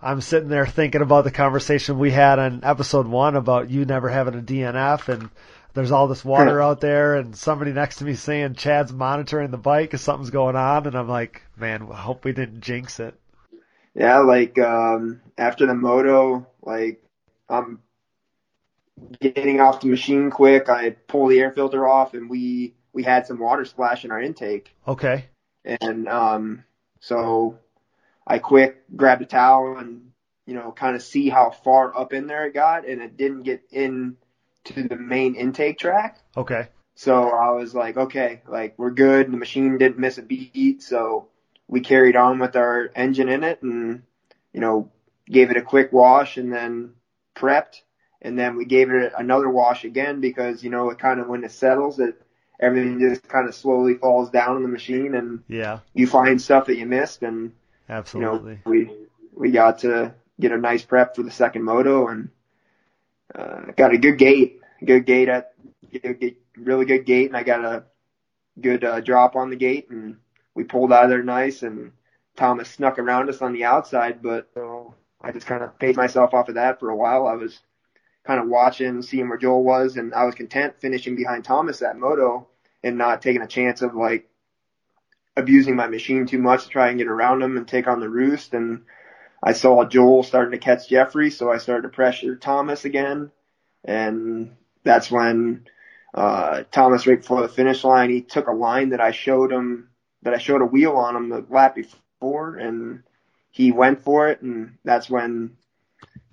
I'm sitting there thinking about the conversation we had on episode one about you never having a DNF and there's all this water out there and somebody next to me saying Chad's monitoring the bike because something's going on and I'm like, man, I hope we didn't jinx it. Yeah, like um after the moto, like I'm getting off the machine quick. I pull the air filter off and we we had some water splash in our intake. Okay. And um so I quick grabbed a towel and you know kind of see how far up in there it got and it didn't get in to the main intake track. Okay. So I was like, okay, like we're good. The machine didn't miss a beat, so we carried on with our engine in it and you know gave it a quick wash and then prepped and then we gave it another wash again because you know it kind of when it settles it everything just kind of slowly falls down in the machine and Yeah. you find stuff that you missed and you Absolutely. know we we got to get a nice prep for the second moto and uh, got a good gate good gate at good, really good gate and I got a good uh, drop on the gate and we pulled out of there nice and Thomas snuck around us on the outside but so I just kind of paid myself off of that for a while I was kind of watching seeing where Joel was and I was content finishing behind Thomas at moto and not taking a chance of like abusing my machine too much to try and get around him and take on the roost. And I saw Joel starting to catch Jeffrey, so I started to pressure Thomas again. And that's when uh, Thomas, right before the finish line, he took a line that I showed him, that I showed a wheel on him the lap before, and he went for it. And that's when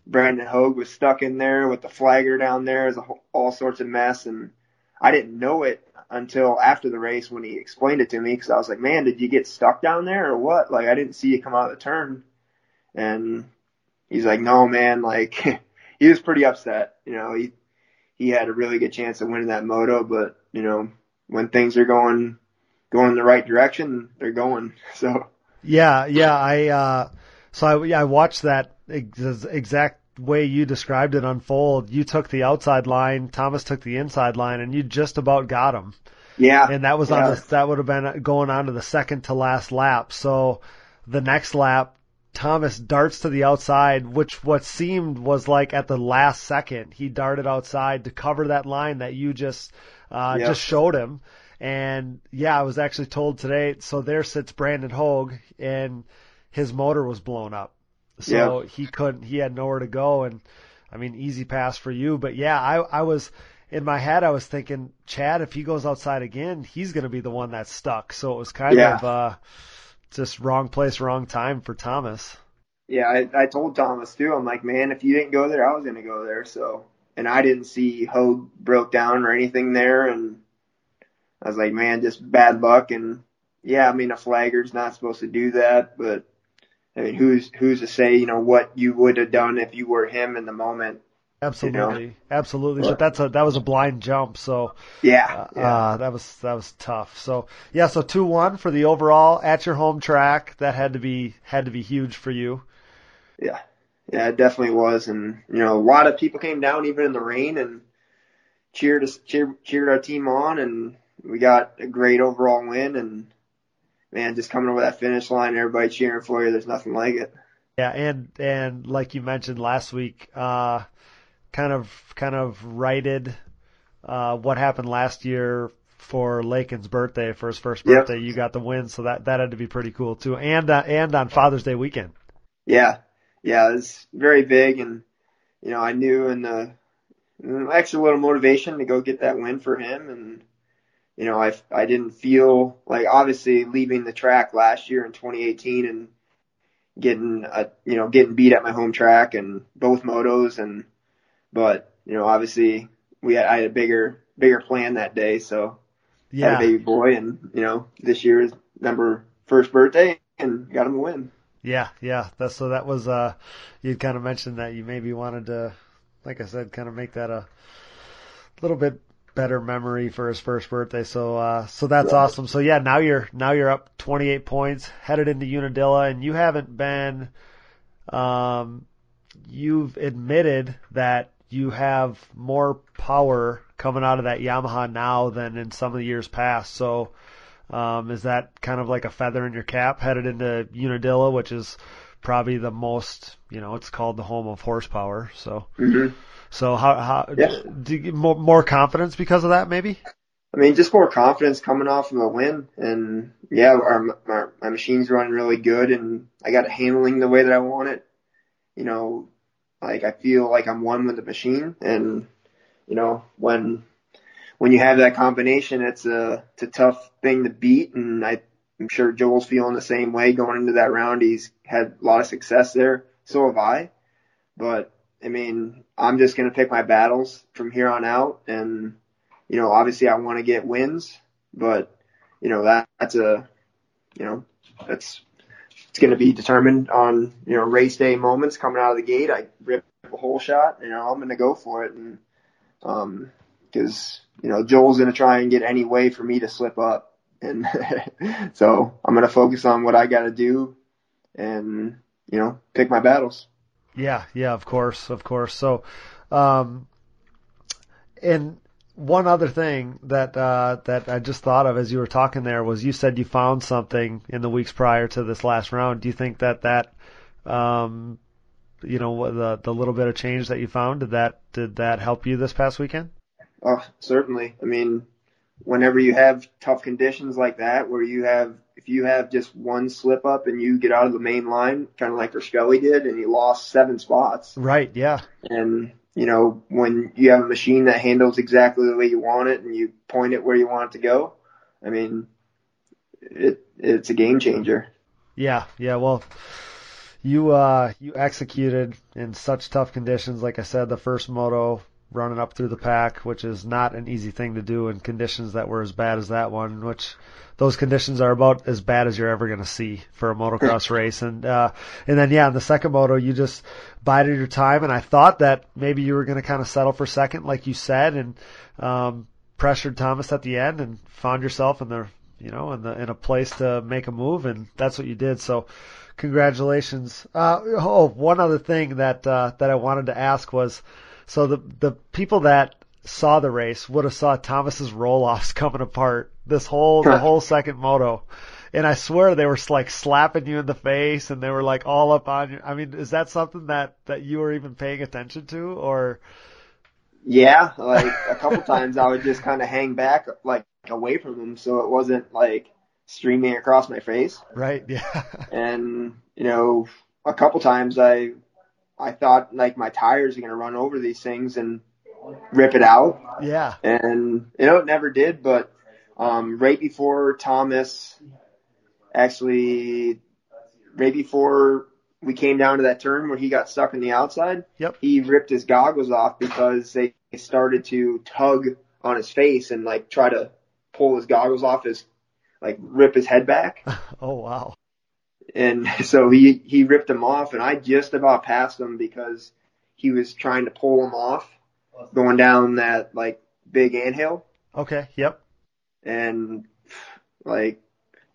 Brandon Hogue was stuck in there with the flagger down there. It was a whole, all sorts of mess, and I didn't know it until after the race when he explained it to me because I was like, man, did you get stuck down there or what? Like, I didn't see you come out of the turn. And he's like, no, man, <laughs> like, he was pretty upset. You know, he, he had a really good chance of winning that moto, but, you know, when things are going, going the right direction, they're going. <laughs> So, Yeah, yeah. I uh, so I yeah I watched that ex- exact way you described it unfold. You took the outside line, Thomas took the inside line, and you just about got him. yeah. And that was yeah. on the, that would have been going on to the second to last lap. So the next lap, Thomas darts to the outside, which what seemed was like at the last second he darted outside to cover that line that you just uh, Yeah. just showed him. And yeah, I was actually told today. So there sits Brandon Hogue, and his motor was blown up, so he couldn't. He had nowhere to go, and I mean, easy pass for you. But yeah, I I was in my head. I was thinking, Chad, if he goes outside again, he's going to be the one that's stuck. So it was kind Yeah. of uh, just wrong place, wrong time for Thomas. Yeah, I, I told Thomas too. I'm like, man, if you didn't go there, I was gonna go there. So, and I didn't see Hogue broke down or anything there, and I was like, man, just bad luck. And yeah, I mean, a flagger's not supposed to do that, but I mean, who's who's to say, you know, what you would have done if you were him in the moment? Absolutely, absolutely. But that's a that was a blind jump, so Yeah, uh, yeah, uh, that was that was tough. So yeah, so two one for the overall at your home track. That had to be had to be huge for you. yeah, yeah, it definitely was. And you know, a lot of people came down even in the rain and cheered us, cheered, cheered our team on, and we got a great overall win. And man, just coming over that finish line, everybody cheering for you. There's nothing like it. Yeah, and and like you mentioned last week, uh, kind of kind of righted uh, what happened last year for Lakin's birthday, for his first Yep. birthday. You got the win, so that that had to be pretty cool too. And uh, and on Father's Day weekend. Yeah, yeah, it's very big, and you know, I knew in the extra little motivation to go get that win for him, and you know, I I didn't feel like obviously leaving the track last year in 2018 and getting a you know getting beat at my home track and both motos, and but you know, obviously we had I had a bigger bigger plan that day, so had a Yeah, baby boy, and you know, this year's number first birthday, and got him a win. yeah, yeah. That's so that was uh, you kind of mentioned that you maybe wanted to, like I said, kind of make that a little bit better memory for his first birthday. So uh, so that's Yeah. awesome. So yeah, now you're now you're up 28 points, headed into Unadilla, and you haven't been. Um, you've admitted that you have more power coming out of that Yamaha now than in some of the years past. So, um, is that kind of like a feather in your cap headed into Unadilla, which is probably the most, you know, it's called the home of horsepower. So, hmm so how, how, Yeah. do you get more, more confidence because of that maybe? I mean, just more confidence coming off of a win, and yeah, our, our my machine's running really good, and I got it handling the way that I want it. You know, like I feel like I'm one with the machine, and you know when when you have that combination, it's a it's a tough thing to beat, and I, I'm sure Joel's feeling the same way going into that round. He's had a lot of success there, so have I. But I mean, I'm just gonna pick my battles from here on out, and you know, obviously I want to get wins, but you know that that's a, you know, that's it's going to be determined on you know race day moments coming out of the gate. I rip a hole shot, you know, I'm going to go for it, and um, because you know Joel's going to try and get any way for me to slip up, and <laughs> so I'm going to focus on what I got to do, and you know, pick my battles. Yeah, yeah, of course, of course. So, um, and one other thing that uh, that I just thought of as you were talking there was you said you found something in the weeks prior to this last round. Do you think that that um, you know the the little bit of change that you found did that did that help you this past weekend? Oh, certainly. I mean, whenever you have tough conditions like that, where you have, if you have just one slip up and you get out of the main line, kind of like Scully did, and you lost seven spots. Right. Yeah. And, you know, when you have a machine that handles exactly the way you want it and you point it where you want it to go, I mean, it, it's a game changer. Yeah. Yeah. Well, you uh you executed in such tough conditions. Like I said, the first moto running up through the pack, which is not an easy thing to do in conditions that were as bad as that one, which those conditions are about as bad as you're ever going to see for a motocross race. And, uh, and then, yeah, in the second moto, you just bided your time. And I thought that maybe you were going to kind of settle for second, like you said, and, um, pressured Thomas at the end and found yourself in the, you know, in the, in a place to make a move. And that's what you did. So, congratulations. Uh, oh, one other thing that, uh, that I wanted to ask was, so the the people that saw the race would have saw Thomas's roll offs <laughs> coming apart this whole the whole second moto. And I swear they were like slapping you in the face and they were like all up on you. I mean, is that something that, that you were even paying attention to or? Yeah, like a couple <laughs> times I would just kind of hang back like away from them so it wasn't like streaming across my face. Right. <laughs> Yeah. And, you know, a couple times I I thought like my tires are gonna run over these things and rip it out. Yeah. And you know, it never did, but um right before Thomas actually right before we came down to that turn where he got stuck in the outside, Yep. he ripped his goggles off because they started to tug on his face and like try to pull his goggles off his like rip his head back. <laughs> Oh wow. And <laughs> so he, he ripped them off and I just about passed him because he was trying to pull them off going down that like big anthill. Okay. Yep. And like,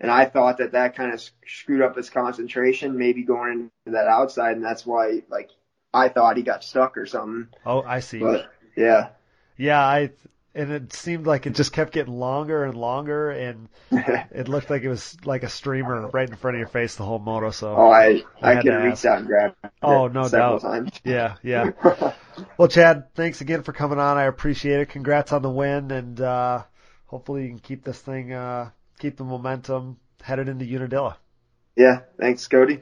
and I thought that that kind of screwed up his concentration, maybe going into that outside. And that's why like I thought he got stuck or something. Oh, I see. But yeah, Yeah. I, and it seemed like it just kept getting longer and longer and <laughs> it looked like it was like a streamer right in front of your face the whole moto. So oh, I, I I had could to ask. out and it Oh, no several doubt. times. yeah, yeah. <laughs> Well, Chad, thanks again for coming on. I appreciate it. Congrats on the win, and uh, hopefully you can keep this thing, uh, keep the momentum headed into Unadilla. yeah. Thanks, Cody.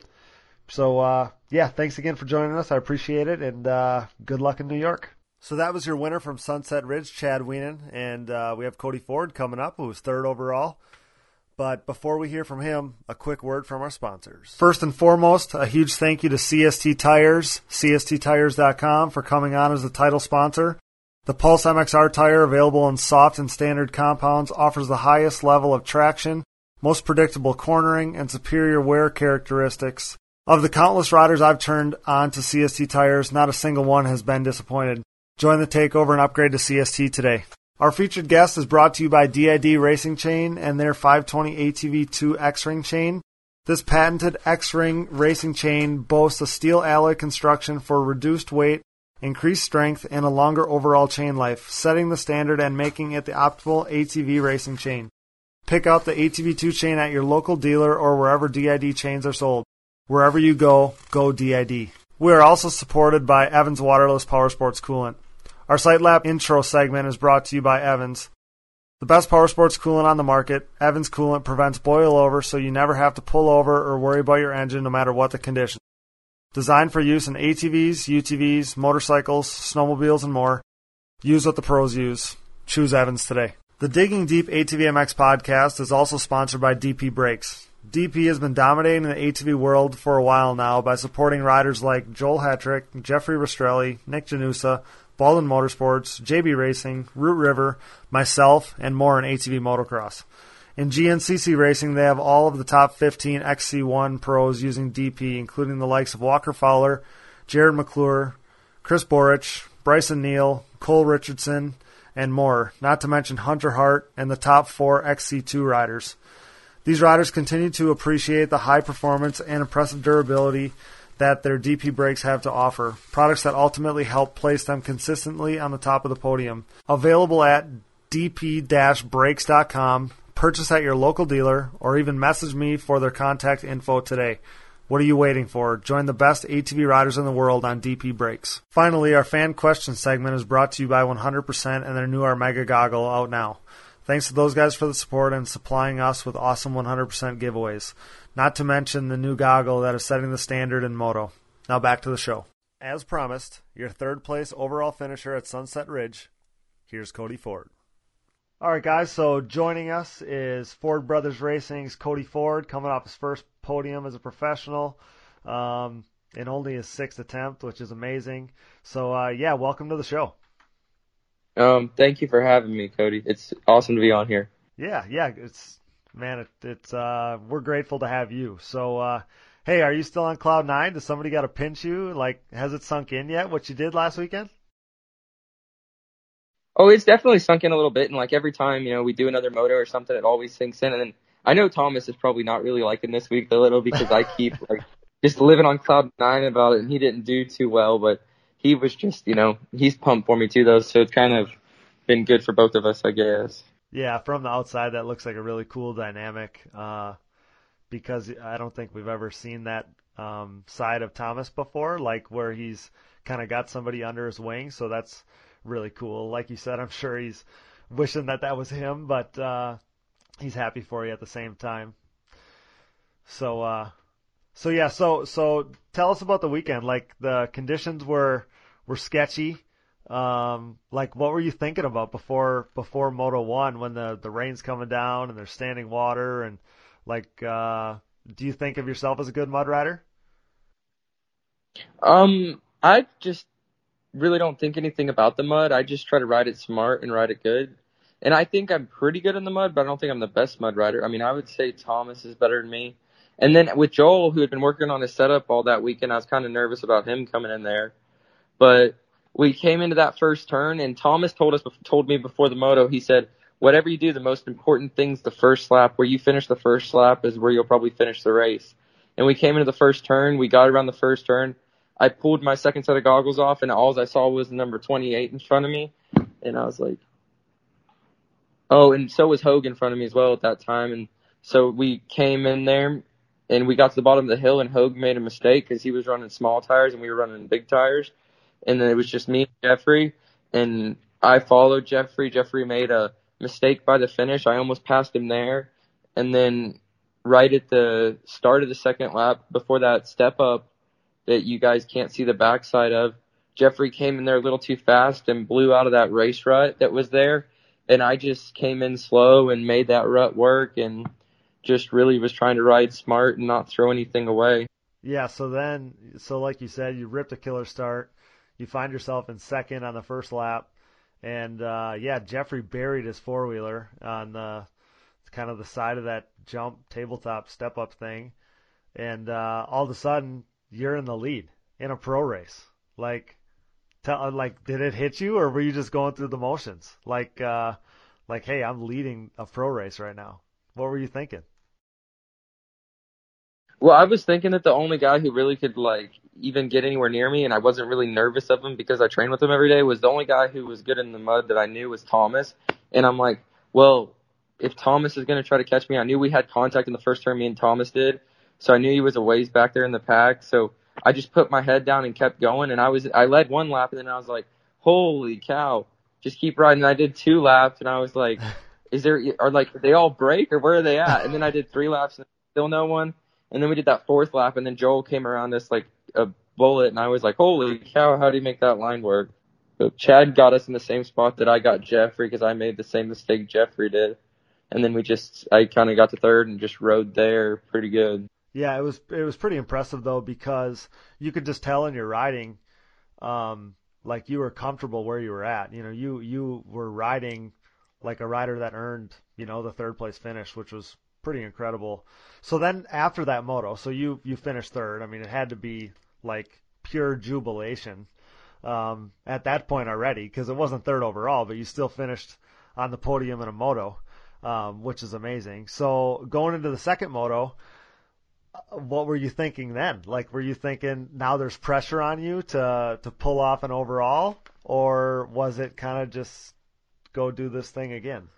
So, uh, yeah, thanks again for joining us. I appreciate it, and uh, good luck in New York. So that was your winner from Sunset Ridge, Chad Wienen, and uh, we have Cody Ford coming up, who was third overall. But before we hear from him, a quick word from our sponsors. First and foremost, a huge thank you to CST Tires, CSTTires.com, for coming on as the title sponsor. The Pulse MXR tire, available in soft and standard compounds, offers the highest level of traction, most predictable cornering, and superior wear characteristics. Of the countless riders I've turned on to CST tires, not a single one has been disappointed. Join the takeover and upgrade to CST today. Our featured guest is brought to you by DID Racing Chain and their 520 ATV2 X-Ring chain. This patented X-Ring racing chain boasts a steel alloy construction for reduced weight, increased strength, and a longer overall chain life, setting the standard and making it the optimal ATV racing chain. Pick out the ATV2 chain at your local dealer or wherever DID chains are sold. Wherever you go, go DID. We are also supported by Evans Waterless Power Sports Coolant. Our Sight Lap intro segment is brought to you by Evans. The best power sports coolant on the market, Evans Coolant prevents boil over so you never have to pull over or worry about your engine no matter what the condition. Designed for use in ATVs, UTVs, motorcycles, snowmobiles, and more. Use what the pros use. Choose Evans today. The Digging Deep ATVMX podcast is also sponsored by DP Brakes. DP has been dominating the ATV world for a while now by supporting riders like Joel Hetrick, Jeffrey Rastrelli, Nick Janusa, Baldwin Motorsports, JB Racing, Root River, myself, and more in ATV motocross. In GNCC Racing, they have all of the top 15 XC1 pros using DP, including the likes of Walker Fowler, Jared McClure, Chris Borich, Brycen Neal, Cole Richardson, and more, not to mention Hunter Hart and the top four XC2 riders. These riders continue to appreciate the high performance and impressive durability that their DP brakes have to offer, products that ultimately help place them consistently on the top of the podium. Available at dp-brakes.com, purchase at your local dealer, or even message me for their contact info today. What are you waiting for? Join the best ATV riders in the world on DP Brakes. Finally, our fan question segment is brought to you by 100% and their new Armega goggle out now. Thanks to those guys for the support and supplying us with awesome 100% giveaways. Not to mention the new goggle that is setting the standard in moto. Now back to the show. As promised, your third place overall finisher at Sunset Ridge. Here's Cody Ford. All right, guys. So joining us is Ford Brothers Racing's Cody Ford, coming off his first podium as a professional, um, in only his sixth attempt, which is amazing. So uh, yeah, welcome to the show. Um, thank you for having me, Cody. It's awesome to be on here. Yeah, yeah, it's man, it, it's uh, we're grateful to have you. So, uh, hey, are you still on cloud nine? Does somebody got to pinch you? Like, has it sunk in yet? What you did last weekend? Oh, it's definitely sunk in a little bit, and like every time you know we do another moto or something, it always sinks in. And then I know Thomas is probably not really liking this week a little because I keep <laughs> like just living on cloud nine about it, and he didn't do too well, but he was just, you know, he's pumped for me too, though. So it's kind of been good for both of us, I guess. Yeah, from the outside, that looks like a really cool dynamic. Uh, because I don't think we've ever seen that um, side of Thomas before, like where he's kind of got somebody under his wing. So that's really cool. Like you said, I'm sure he's wishing that that was him, but uh, he's happy for you at the same time. So, uh, so yeah, so so tell us about the weekend. Like the conditions were were sketchy. Um, like what were you thinking about before before Moto One when the the rain's coming down and there's standing water and like uh, do you think of yourself as a good mud rider? Um, I just really don't think anything about the mud. I just try to ride it smart and ride it good. And I think I'm pretty good in the mud, but I don't think I'm the best mud rider. I mean, I would say Thomas is better than me. And then with Joel, who had been working on his setup all that weekend, I was kind of nervous about him coming in there. But we came into that first turn, and Thomas told us, told me before the moto, he said, whatever you do, the most important thing's the first lap. Where you finish the first lap is where you'll probably finish the race. And we came into the first turn, we got around the first turn. I pulled my second set of goggles off, and all I saw was number 28 in front of me, and I was like, oh, and so was Hogue in front of me as well at that time, and so we came in there, and we got to the bottom of the hill, and Hogue made a mistake because he was running small tires and we were running big tires, and then it was just me and Jeffrey, and I followed Jeffrey. Jeffrey made a mistake by the finish. I almost passed him there, and then right at the start of the second lap, before that step up that you guys can't see the backside of, Jeffrey came in there a little too fast and blew out of that race rut that was there. And I just came in slow and made that rut work and just really was trying to ride smart and not throw anything away. Yeah, so then, so like you said, you ripped a killer start. You find yourself in second on the first lap. And, uh, yeah, Jeffrey buried his four wheeler on the kind of the side of that jump tabletop step up thing. And, uh, all of a sudden, you're in the lead in a pro race. Like, tell, like, did it hit you or were you just going through the motions? Like, uh, like, hey, I'm leading a pro race right now. What were you thinking? Well, I was thinking that the only guy who really could like even get anywhere near me, and I wasn't really nervous of him because I trained with him every day, was the only guy who was good in the mud that I knew was Thomas. And I'm like, well, if Thomas is going to try to catch me, I knew we had contact in the first turn, me and Thomas did. so I knew he was a ways back there in the pack. So I just put my head down and kept going, and I was I led one lap, and then I was like, "Holy cow!" Just keep riding. And I did two laps, and I was like, <laughs> "Is there are like they all break or where are they at?" And then I did three laps, and still no one. And then we did that fourth lap, and then Joel came around us like a bullet, and I was like, "Holy cow! How do you make that line work?" But Chad got us in the same spot that I got Jeffrey because I made the same mistake Jeffrey did, and then we just I kind of got to third and just rode there pretty good. Yeah, it was it was pretty impressive though because you could just tell in your riding, um, like you were comfortable where you were at. You know, you you were riding like a rider that earned you know the third place finish, which was pretty incredible. So then after that moto, so you you finished third. I mean, it had to be like pure jubilation um, at that point already because it wasn't third overall, but you still finished on the podium in a moto, um, which is amazing. So going into the second moto, uh, what were you thinking then? Like, were you thinking now there's pressure on you to to pull off an overall, or was it kind of just go do this thing again?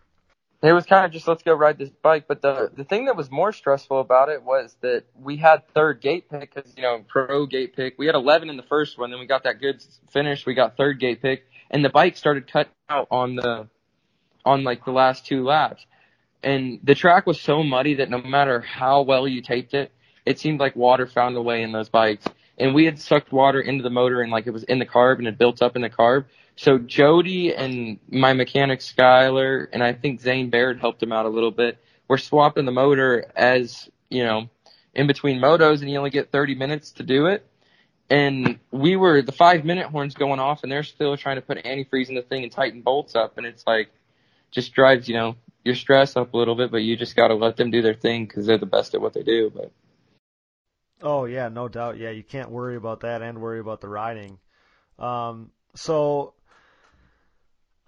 It was kind of just let's go ride this bike. But the the thing that was more stressful about it was that we had third gate pick because you know pro gate pick. We had 11 in the first one, then we got that good finish. We got third gate pick, and the bike started cutting out on the on like the last two laps. And the track was so muddy that no matter how well you taped it, it seemed like water found a way in those bikes. And we had sucked water into the motor and like it was in the carb and it built up in the carb. So Jody and my mechanic Skyler and I think Zane Baird helped him out a little bit. We're swapping the motor as, you know, in between motos and you only get 30 minutes to do it. And we were, the five minute horns going off and they're still trying to put antifreeze in the thing and tighten bolts up. And it's like, just drives, you know, your stress up a little bit, but you just got to let them do their thing because they're the best at what they do. But. Oh yeah, no doubt. Yeah, you can't worry about that and worry about the riding. Um, so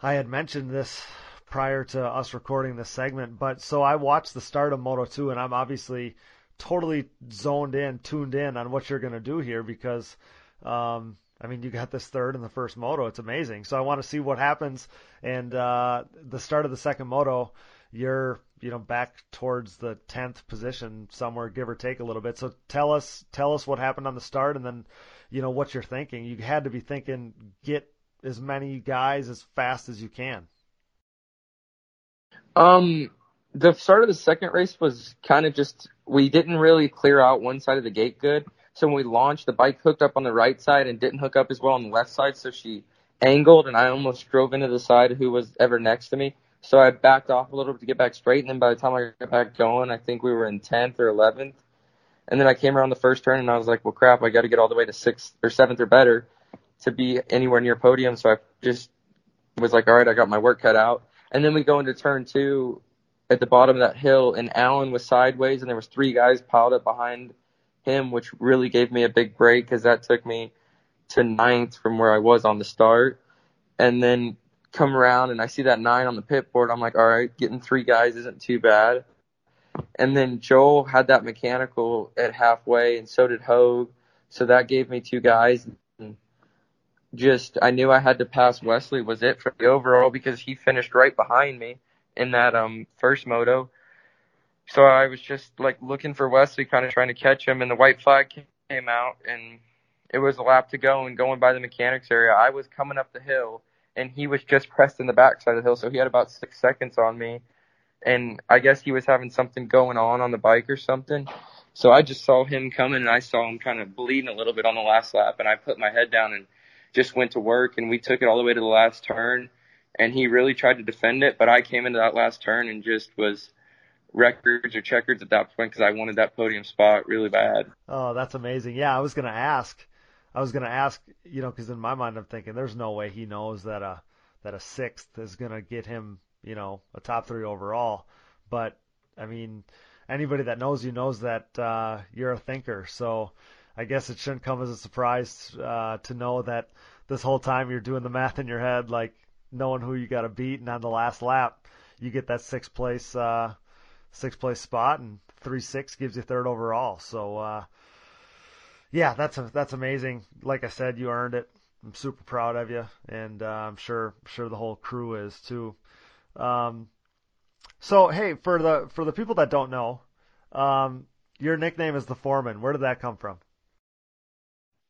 I had mentioned this prior to us recording this segment, but so I watched the start of Moto 2 and I'm obviously totally zoned in, tuned in on what you're going to do here because, um, I mean, you got this third in the first moto. It's amazing. So I want to see what happens. And, uh, the start of the second moto, you're, you know, back towards the 10th position somewhere, give or take a little bit. So tell us, tell us what happened on the start and then, you know, what you're thinking. You had to be thinking, get as many guys as fast as you can? Um, the start of the second race was kind of just we didn't really clear out one side of the gate good. So when we launched, the bike hooked up on the right side and didn't hook up as well on the left side. So she angled, and I almost drove into the side who was ever next to me. So I backed off a little bit to get back straight, and then by the time I got back going, I think we were in 10th or 11th. And then I came around the first turn, and I was like, "Well, crap! I got to get all the way to sixth or seventh or better." To be anywhere near podium. So I just was like, all right, I got my work cut out. And then we go into turn two at the bottom of that hill and Alan was sideways and there was three guys piled up behind him, which really gave me a big break because that took me to ninth from where I was on the start. And then come around and I see that nine on the pit board. I'm like, all right, getting three guys isn't too bad. And then Joel had that mechanical at halfway and so did Hogue. So that gave me two guys just I knew I had to pass Wesley was it for the overall because he finished right behind me in that um first moto. So I was just like looking for Wesley, kind of trying to catch him, and the white flag came out, and it was a lap to go, and going by the mechanics area, I was coming up the hill, and he was just pressed in the backside of the hill, so he had about six seconds on me, and I guess he was having something going on on the bike or something. So I just saw him coming, and I saw him kind of bleeding a little bit on the last lap, and I put my head down and just went to work and we took it all the way to the last turn and he really tried to defend it, but I came into that last turn and just was records or checkers at that point because I wanted that podium spot really bad. Oh, that's amazing. Yeah, I was going to ask. I was going to ask, you know, because in my mind I'm thinking there's no way he knows that a that a sixth is going to get him, you know, a top three overall. But I mean, anybody that knows you knows that uh, you're a thinker. So I guess it shouldn't come as a surprise uh, to know that this whole time you're doing the math in your head, like knowing who you got to beat, and on the last lap you get that sixth place uh, sixth place spot, and three six gives you third overall. So uh, yeah, that's a, that's amazing. Like I said, you earned it. I'm super proud of you, and uh, I'm sure sure the whole crew is too. Um, so hey, for the for the people that don't know, um, your nickname is the foreman. Where did that come from?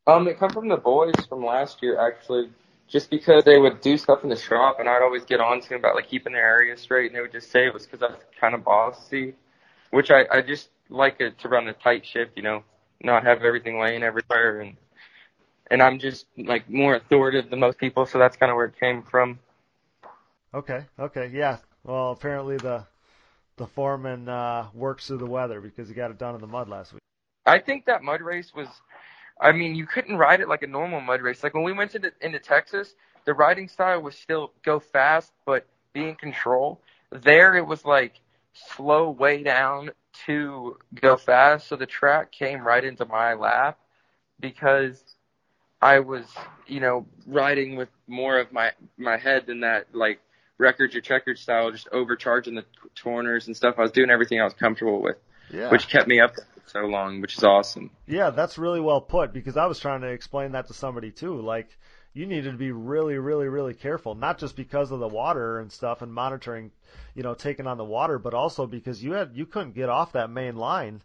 Um, it come from the boys from last year actually. Just because they would do stuff in the shop, and I'd always get on to them about like keeping their area straight, and they would just say it was because I was kind of bossy, which I I just like it to run a tight ship, you know, not have everything laying everywhere, and and I'm just like more authoritative than most people, so that's kind of where it came from. Okay, okay, yeah. Well, apparently the the foreman uh, works through the weather because he got it done in the mud last week. I think that mud race was, I mean, you couldn't ride it like a normal mud race. Like when we went into into Texas, the riding style was still go fast but be in control. There it was like slow way down to go fast, so the track came right into my lap because I was, you know, riding with more of my my head than that like records your checkered style, just overcharging the corners and stuff. I was doing everything I was comfortable with, Yeah. which kept me up so long, which is awesome. Yeah, that's really well put because I was trying to explain that to somebody too. Like, you needed to be really, really, really careful, not just because of the water and stuff and monitoring, you know, taking on the water, but also because you had you couldn't get off that main line,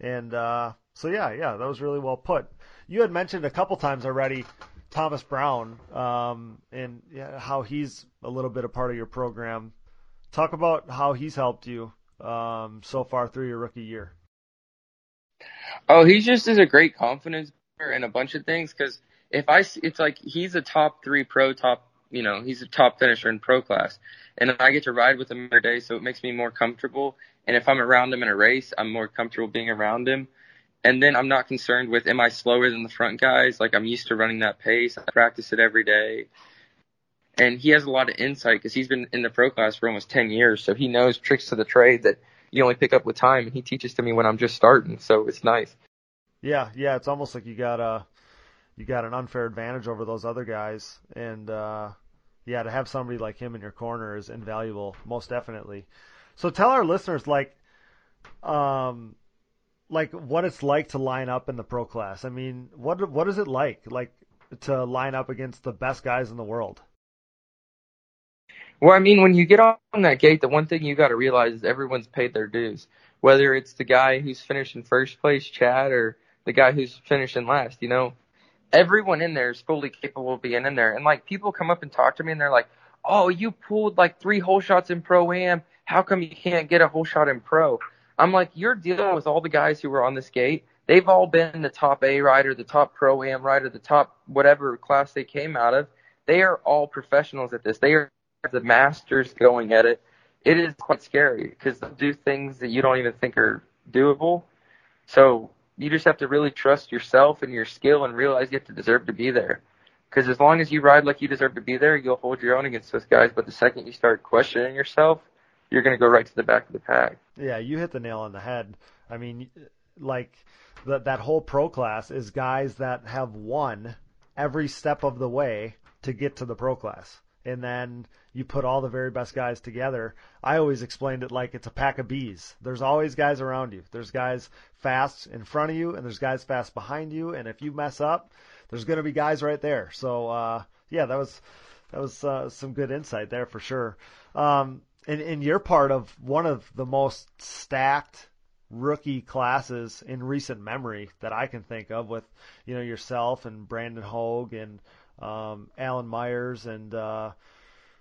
and uh, so yeah, yeah, that was really well put. You had mentioned a couple times already Thomas Brown um, and yeah, how he's a little bit a part of your program. Talk about how he's helped you um, so far through your rookie year. Oh, he just is a great confidence in a bunch of things. Because if I, it's like he's a top three pro, top, you know, he's a top finisher in pro class, and I get to ride with him every day, so it makes me more comfortable. And if I'm around him in a race, I'm more comfortable being around him. And then I'm not concerned with am I slower than the front guys? Like I'm used to running that pace. I practice it every day. And he has a lot of insight because he's been in the pro class for almost 10 years. So he knows tricks to the trade that you only pick up with time. And he teaches to me when I'm just starting. So it's nice. Yeah, yeah, it's almost like you got a you got an unfair advantage over those other guys, and uh, yeah, to have somebody like him in your corner is invaluable, most definitely. So tell our listeners like, um, like what it's like to line up in the pro class. I mean, what what is it like like to line up against the best guys in the world? Well, I mean, when you get on that gate, the one thing you got to realize is everyone's paid their dues. Whether it's the guy who's finishing first place, Chad, or the guy who's finishing last, you know, everyone in there is fully capable of being in there. And like people come up and talk to me and they're like, "Oh, you pulled like three hole shots in pro am. How come you can't get a hole shot in pro?" I'm like, "You're dealing with all the guys who were on this gate. They've all been the top A rider, the top pro am rider, the top whatever class they came out of. They are all professionals at this. They are the masters going at it. It is quite scary because they do things that you don't even think are doable. So you just have to really trust yourself and your skill and realize you have to deserve to be there. Because as long as you ride like you deserve to be there, you'll hold your own against those guys. But the second you start questioning yourself, you're going to go right to the back of the pack. Yeah, you hit the nail on the head. I mean, like that that whole pro class is guys that have won every step of the way to get to the pro class. And then you put all the very best guys together. I always explained it like it's a pack of bees. There's always guys around you. There's guys fast in front of you and there's guys fast behind you and if you mess up, there's going to be guys right there. So uh yeah, that was that was uh, some good insight there for sure. Um and, and you're part of one of the most stacked rookie classes in recent memory that I can think of with, you know, yourself and Brandon Hogue and um, Alan Myers. And uh,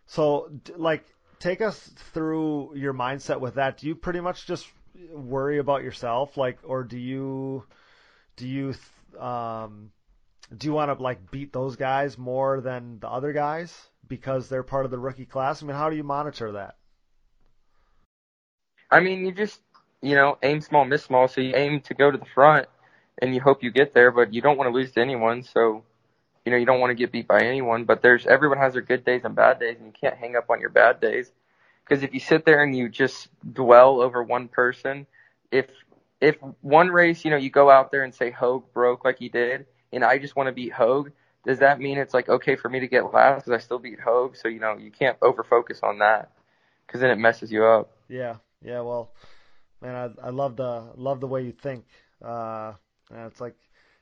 so, like, take us through your mindset with that. Do you pretty much just worry about yourself, like, or do you, do you, um, do you want to like beat those guys more than the other guys because they're part of the rookie class? I mean, how do you monitor that? I mean, you just, you know, aim small, miss small. So you aim to go to the front and you hope you get there, but you don't want to lose to anyone. So, you know, you don't want to get beat by anyone, but there's, everyone has their good days and bad days and you can't hang up on your bad days. Cause if you sit there and you just dwell over one person, if, if one race, you know, you go out there and say Hogue broke like he did and I just want to beat Hogue, does that mean it's like okay for me to get last because I still beat Hogue? So, you know, you can't over focus on that because then it messes you up. Yeah, yeah. Well, man, I I love the love the way you think. Uh, and it's like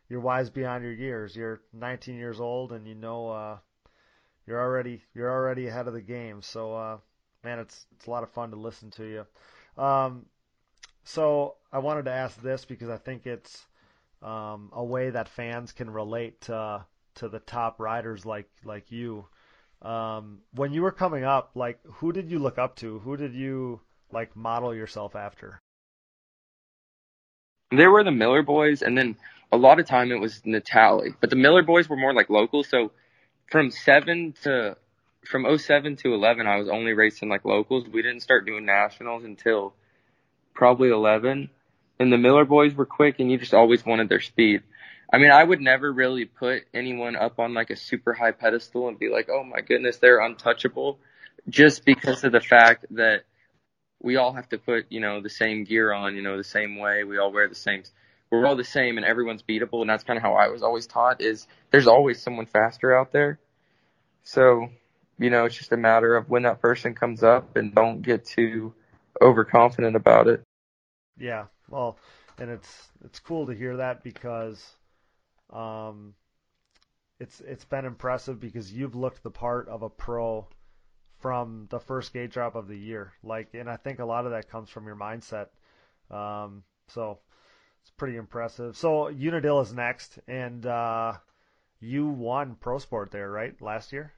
you're wise beyond your years. You're 19 years old, and you know uh, you're already you're already ahead of the game. So, uh, man, it's it's a lot of fun to listen to you. Um, so I wanted to ask this because I think it's um, a way that fans can relate to to the top riders like like you. Um, when you were coming up, like who did you look up to? Who did you like model yourself after? There were the Miller boys, and then a lot of time it was Natalie. But the Miller boys were more like local. So from seven to from 07 to 11, I was only racing like locals. We didn't start doing nationals until probably 11. And the Miller boys were quick, and you just always wanted their speed. I mean, I would never really put anyone up on like a super high pedestal and be like, oh my goodness, they're untouchable, just because of the fact that we all have to put, you know, the same gear on, you know, the same way. We all wear the same. We're all the same, and everyone's beatable. And that's kind of how I was always taught: is there's always someone faster out there. So, you know, it's just a matter of when that person comes up, and don't get too overconfident about it. Yeah, well, and it's it's cool to hear that because um, it's it's been impressive because you've looked the part of a pro from the first gate drop of the year. Like, and I think a lot of that comes from your mindset. Um, so it's pretty impressive. So Unadilla is next, and uh, you won Pro Sport there, right, last year?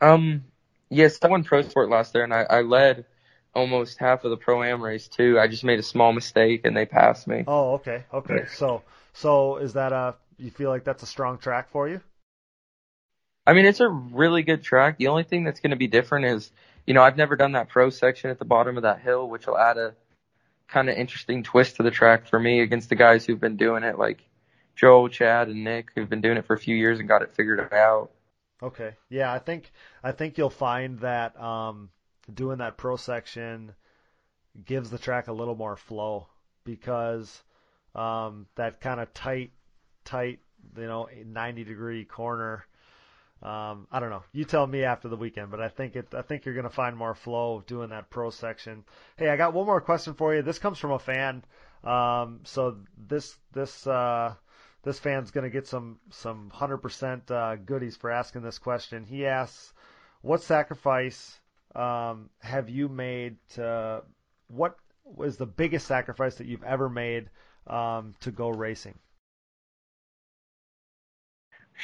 Um, yes, I won Pro Sport last year, and I, I led almost half of the pro am race too. I just made a small mistake, and they passed me. Oh, okay, okay. So, so is that a? You feel like that's a strong track for you? I mean, it's a really good track. The only thing that's going to be different is, you know, I've never done that pro section at the bottom of that hill, which will add a kind of interesting twist to the track for me against the guys who've been doing it, like Joel, Chad, and Nick, who've been doing it for a few years and got it figured out. Okay, yeah, I think I think you'll find that um, doing that pro section gives the track a little more flow because um, that kind of tight, tight, you know, 90 degree corner um, I don't know. You tell me after the weekend, but I think it. I think you're going to find more flow doing that pro section. Hey, I got one more question for you. This comes from a fan. Um, so this this uh, this fan's going to get some some hundred percent uh, goodies for asking this question. He asks, "What sacrifice um, have you made? To, what was the biggest sacrifice that you've ever made um, to go racing?"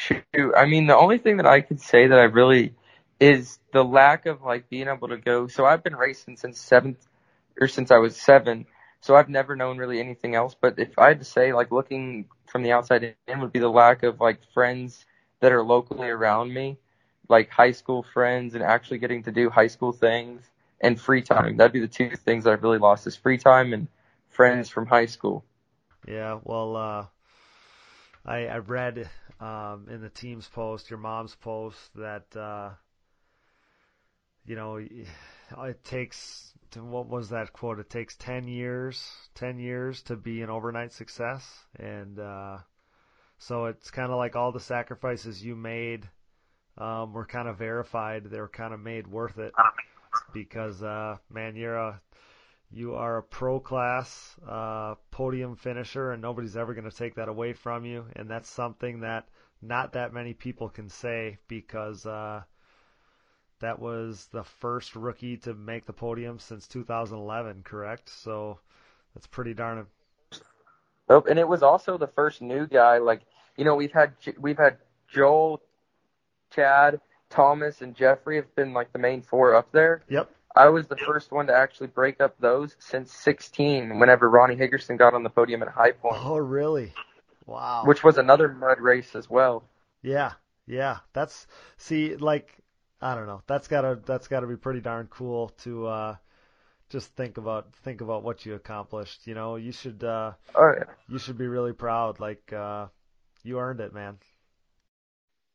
Shoot, I mean, the only thing that I could say that I really is the lack of like being able to go. So I've been racing since seventh or since I was seven. So I've never known really anything else. But if I had to say, like looking from the outside in, would be the lack of like friends that are locally around me, like high school friends, and actually getting to do high school things and free time. That'd be the two things I've really lost: is free time and friends from high school. Yeah, well, uh, I I read um, in the team's post, your mom's post, that uh, you know it takes what was that quote? It takes ten years, ten years to be an overnight success, and uh, so it's kind of like all the sacrifices you made um, were kind of verified. They were kind of made worth it because uh, man, you're a you are a pro class uh, podium finisher, and nobody's ever going to take that away from you. And that's something that not that many people can say because uh, that was the first rookie to make the podium since 2011, correct? So that's pretty darn. Oh, and it was also the first new guy. Like you know, we've had we've had Joel, Chad, Thomas, and Jeffrey have been like the main four up there. Yep. I was the first one to actually break up those since 16, whenever Ronnie Higgerson got on the podium at High Point. Oh, really? Wow. Which was another mud race as well. Yeah, yeah. That's see, like, I don't know. That's gotta that's gotta be pretty darn cool to uh, just think about think about what you accomplished. You know, you should uh, oh, yeah. you should be really proud. Like, uh, you earned it, man.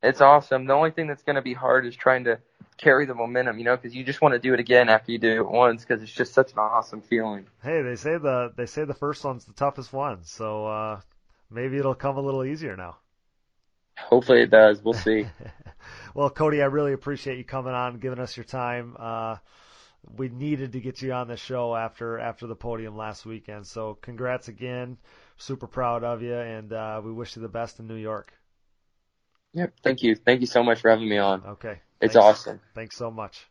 It's awesome. The only thing that's going to be hard is trying to carry the momentum, you know, because you just want to do it again after you do it once because it's just such an awesome feeling. Hey, they say the they say the first one's the toughest one, so uh, maybe it'll come a little easier now. Hopefully it does. We'll see. <laughs> well, Cody, I really appreciate you coming on, giving us your time. Uh, we needed to get you on the show after after the podium last weekend. So congrats again. Super proud of you, and uh, we wish you the best in New York. Yep. Thank you. Thank you so much for having me on. Okay. It's Thanks. awesome. Thanks so much.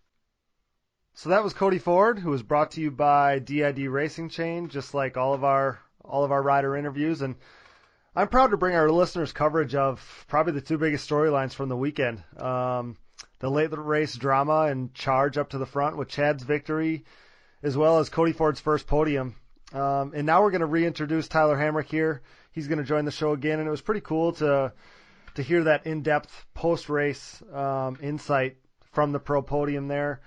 So that was Cody Ford, who was brought to you by DID Racing Chain, just like all of our all of our rider interviews. And I'm proud to bring our listeners coverage of probably the two biggest storylines from the weekend. Um, the late race drama and charge up to the front with Chad's victory, as well as Cody Ford's first podium. Um, and now we're going to reintroduce Tyler Hamrick here. He's going to join the show again, and it was pretty cool to to hear that in-depth post-race um, insight from the pro podium there.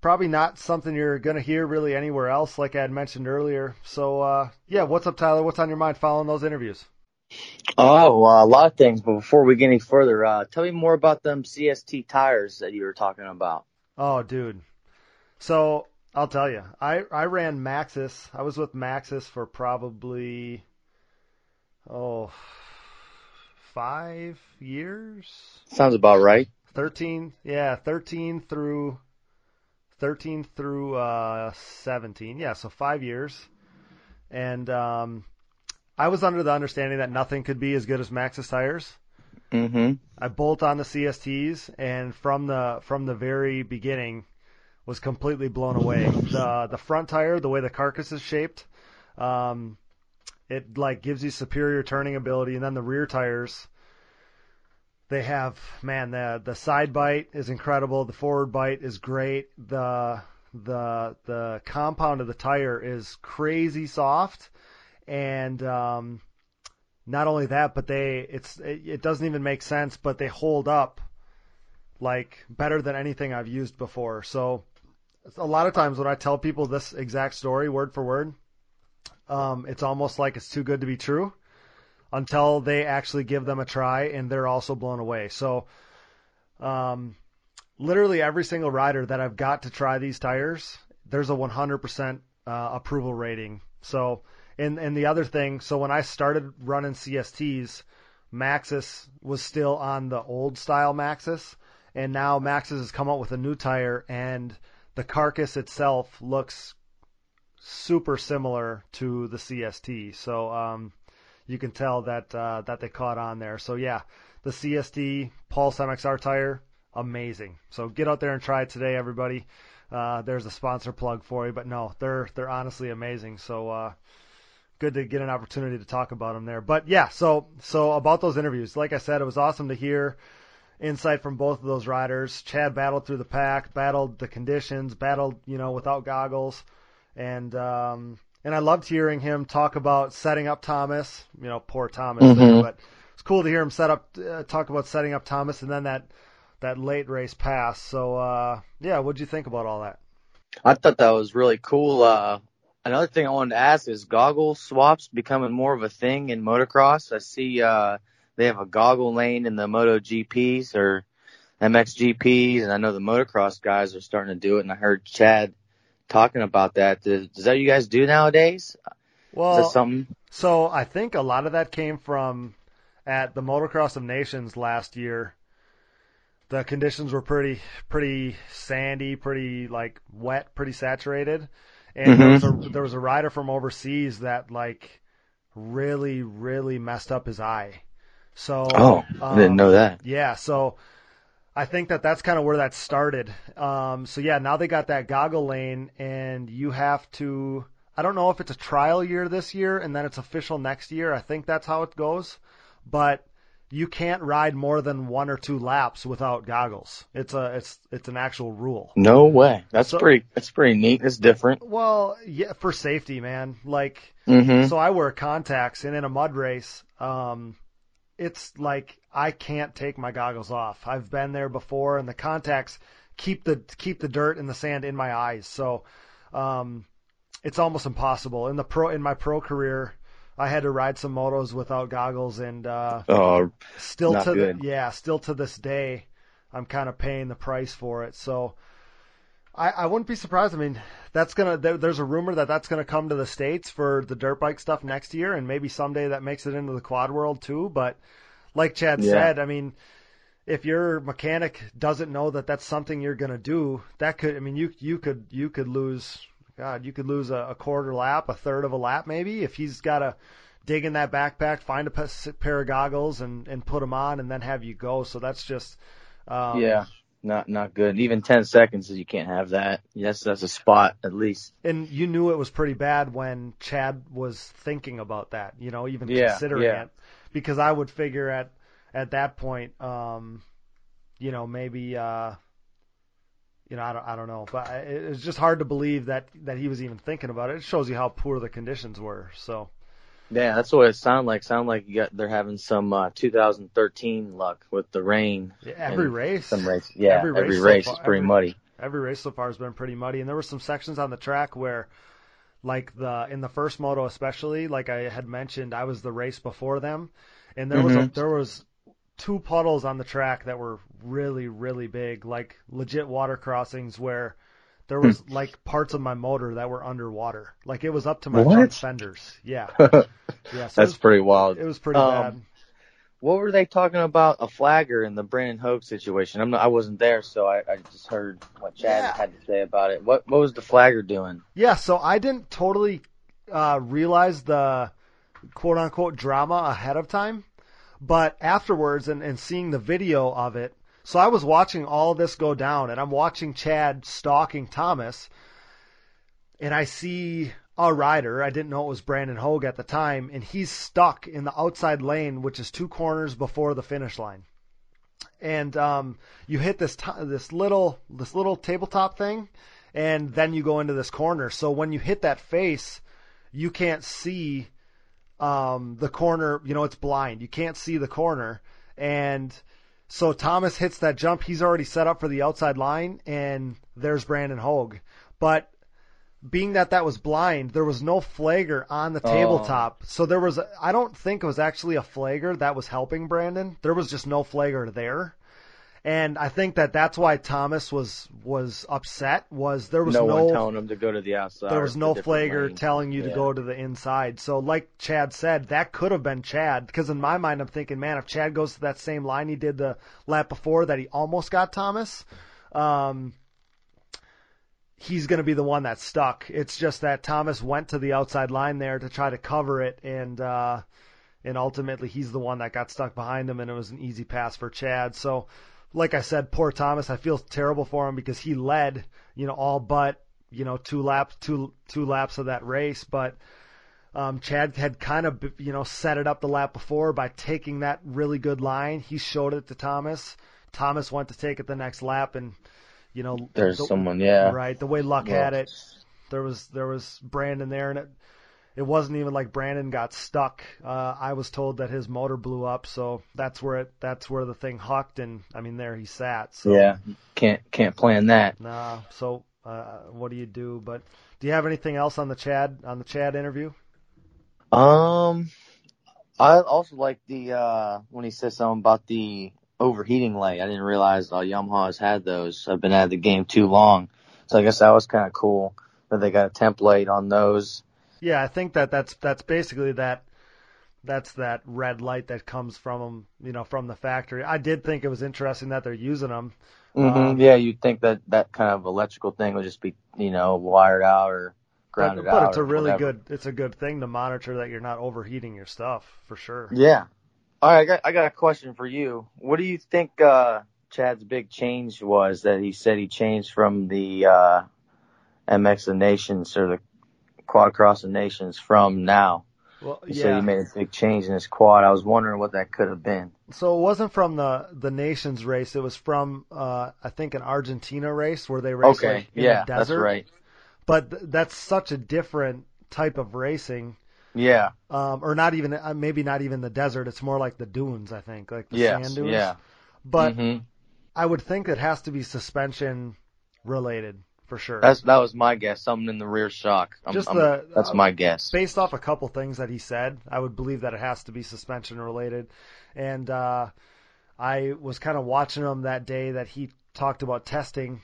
Probably not something you're going to hear really anywhere else, like I had mentioned earlier. So, uh, yeah, what's up, Tyler? What's on your mind following those interviews? Oh, uh, a lot of things. But before we get any further, uh, tell me more about them CST tires that you were talking about. Oh, dude. So I'll tell you, I I ran Maxxis. I was with Maxxis for probably oh five years. Sounds about right. Thirteen, yeah, thirteen through thirteen through uh, seventeen. Yeah, so five years. And um, I was under the understanding that nothing could be as good as Maxxis tires. Mm-hmm. I bolt on the CSTs, and from the from the very beginning, was completely blown away. The the front tire, the way the carcass is shaped, um, it like gives you superior turning ability, and then the rear tires, they have man the the side bite is incredible, the forward bite is great, the the the compound of the tire is crazy soft, and um, not only that, but they it's it, it doesn't even make sense, but they hold up like better than anything I've used before. So a lot of times when I tell people this exact story word for word, um, it's almost like it's too good to be true until they actually give them a try and they're also blown away. So, um, literally every single rider that I've got to try these tires, there's a 100% uh, approval rating. So, and and the other thing, so when I started running CSTs, Maxxis was still on the old style Maxxis, and now Maxxis has come out with a new tire, and the carcass itself looks super similar to the CST. So um, you can tell that uh, that they caught on there. So yeah, the CST Pulse MXR tire, amazing. So get out there and try it today, everybody. Uh, there's a sponsor plug for you, but no, they're they're honestly amazing. So uh, good to get an opportunity to talk about them there. But yeah, so so about those interviews, like I said, it was awesome to hear insight from both of those riders. Chad battled through the pack, battled the conditions, battled you know without goggles, and um, and I loved hearing him talk about setting up Thomas. You know, poor Thomas, Mhm. there, but it's cool to hear him set up uh, talk about setting up Thomas, and then that that late race pass. So uh, yeah, what'd you think about all that? I thought that was really cool. Uh, another thing I wanted to ask is goggle swaps becoming more of a thing in motocross. I see uh, they have a goggle lane in the Moto GPs or MXGPs, and I know the motocross guys are starting to do it. And I heard Chad talking about that. Does, does that you guys do nowadays? Well, that something? So I think a lot of that came from at the Motocross of Nations last year. The conditions were pretty pretty sandy, pretty like wet, pretty saturated, and there was a there was a rider from overseas that like really really messed up his eye. So Oh, I didn't um, know that. yeah, so I think that that's kind of where that started. Um, so yeah, now they got that goggle lane, and you have to. I don't know if it's a trial year this year and then it's official next year. I think that's how it goes, but you can't ride more than one or two laps without goggles. It's a it's it's an actual rule. No way. That's So- pretty. That's pretty neat. It's different. Well, yeah, for safety, man. Like Mm-hmm. So I wear contacts, and in a mud race, um, it's like I can't take my goggles off. I've been there before, and the contacts keep the keep the dirt and the sand in my eyes. So um, it's almost impossible. In the pro in my pro career, I had to ride some motos without goggles, and uh, Oh, still to good. the yeah, still to this day, I'm kind of paying the price for it. So I, I wouldn't be surprised. I mean, that's gonna there, there's a rumor that that's gonna come to the states for the dirt bike stuff next year, and maybe someday that makes it into the quad world too. But like Chad Yeah. said, I mean. If your mechanic doesn't know that that's something you're gonna do, that could I mean you you could you could lose God you could lose a, a quarter lap, a third of a lap maybe if he's got to dig in that backpack, find a pair of goggles, and and put them on, and then have you go. So that's just um, yeah. not not good. Even ten seconds, you can't have that. Yes, that's a spot at least. And you knew it was pretty bad when Chad was thinking about that. You know, even Yeah, considering yeah. it, because I would figure at at that point, um, you know, maybe. Uh, you know, I don't, I don't know, but it's just hard to believe that that he was even thinking about it. It shows you how poor the conditions were. So, Yeah, that's what it sounded like. Sound like you got they're having some uh, 2013 luck with the rain. yeah, every race, Some race, yeah, Every every race race, so is pretty every- muddy. every race so far has been pretty muddy, and there were some sections on the track where, like the in the first moto especially, like I had mentioned, I was the race before them, and there was a, Mhm. there was two puddles on the track that were really really big, like legit water crossings where there was Hmm. like parts of my motor that were underwater, like it was up to my What? front fenders. Yeah, <laughs> yeah, so That's was, pretty wild. it was pretty Um, bad. What were they talking about? A flagger in the Brandon Hogue situation. I'm not, I wasn't there, so I, I just heard what Chad Yeah. had to say about it. What what was the flagger doing? Yeah, so I didn't totally uh, realize the quote unquote drama ahead of time, but afterwards and, and seeing the video of it, so I was watching all this go down and I'm watching Chad stalking Thomas and I see a rider, I didn't know it was Brandon Hogue at the time, and he's stuck in the outside lane, which is two corners before the finish line. And um, you hit this t- this little this little tabletop thing, and then you go into this corner. So when you hit that face, you can't see um, the corner. You know, it's blind. You can't see the corner. And so Thomas hits that jump. He's already set up for the outside line, and there's Brandon Hogue. But being that that was blind, there was no flagger on the Oh. tabletop. So there was, I don't think it was actually a flagger that was helping Brandon. There was just no flagger there. And I think that that's why Thomas was was upset. Was there was no, no, one telling him to go to the outside. there was no flagger telling you to go to the inside. So like Chad said, that could have been Chad because in my mind I'm thinking, man, if Chad goes to that same line he did the lap before that he almost got Thomas, um, he's going to be the one that's stuck. It's just that Thomas went to the outside line there to try to cover it and uh and ultimately he's the one that got stuck behind him and it was an easy pass for Chad. So like I said, poor Thomas, I feel terrible for him because he led, you know, all but, you know, two laps two two laps of that race, but um, Chad had kind of, you know, set it up the lap before by taking that really good line. He showed it to Thomas. Thomas went to take it the next lap, and you know, There's the- someone, yeah. right. The way Luck Well, had it, there was there was Brandon there, and it it wasn't even like Brandon got stuck. Uh, I was told that his motor blew up, so that's where it that's where the thing hucked, and I mean there he sat. So Yeah, can't can't plan that. Nah. So uh, what do you do? But do you have anything else on the Chad on the Chad interview? Um, I also like the uh when he says something about the overheating light. I didn't realize uh, Yamaha's had those. I've been out of the game too long, so I guess that was kind of cool that they got a template on those. Yeah, I think that that's that's basically that that's that red light that comes from them, you know, from the factory. I did think it was interesting that they're using them. hmm Um, yeah, you'd think that that kind of electrical thing would just be you know wired out or But, grounded but out. it's a really whatever. good it's a good thing to monitor that you're not overheating your stuff for sure. Yeah. All right, I got I got a question for you. What do you think uh Chad's big change was that he said he changed from the uh MX of Nations or the Quad Cross of Nations from now? Well, yeah. he made a big change in his quad. I was wondering what that could have been. So it wasn't from the the nations race. It was from uh I think an Argentina race where they raced Okay, like, in yeah, the that's desert. right. But th- that's such a different type of racing. Yeah, Um, or not even uh, maybe not even the desert. It's more like the dunes. I think like the yes, sand dunes. yeah. But Mhm. I would think it has to be suspension related for sure. That's that was my guess. Something in the rear shock. I'm, Just I'm- that's uh, my guess. Based off a couple things that he said, I would believe that it has to be suspension related. And uh, I was kind of watching him that day that he talked about testing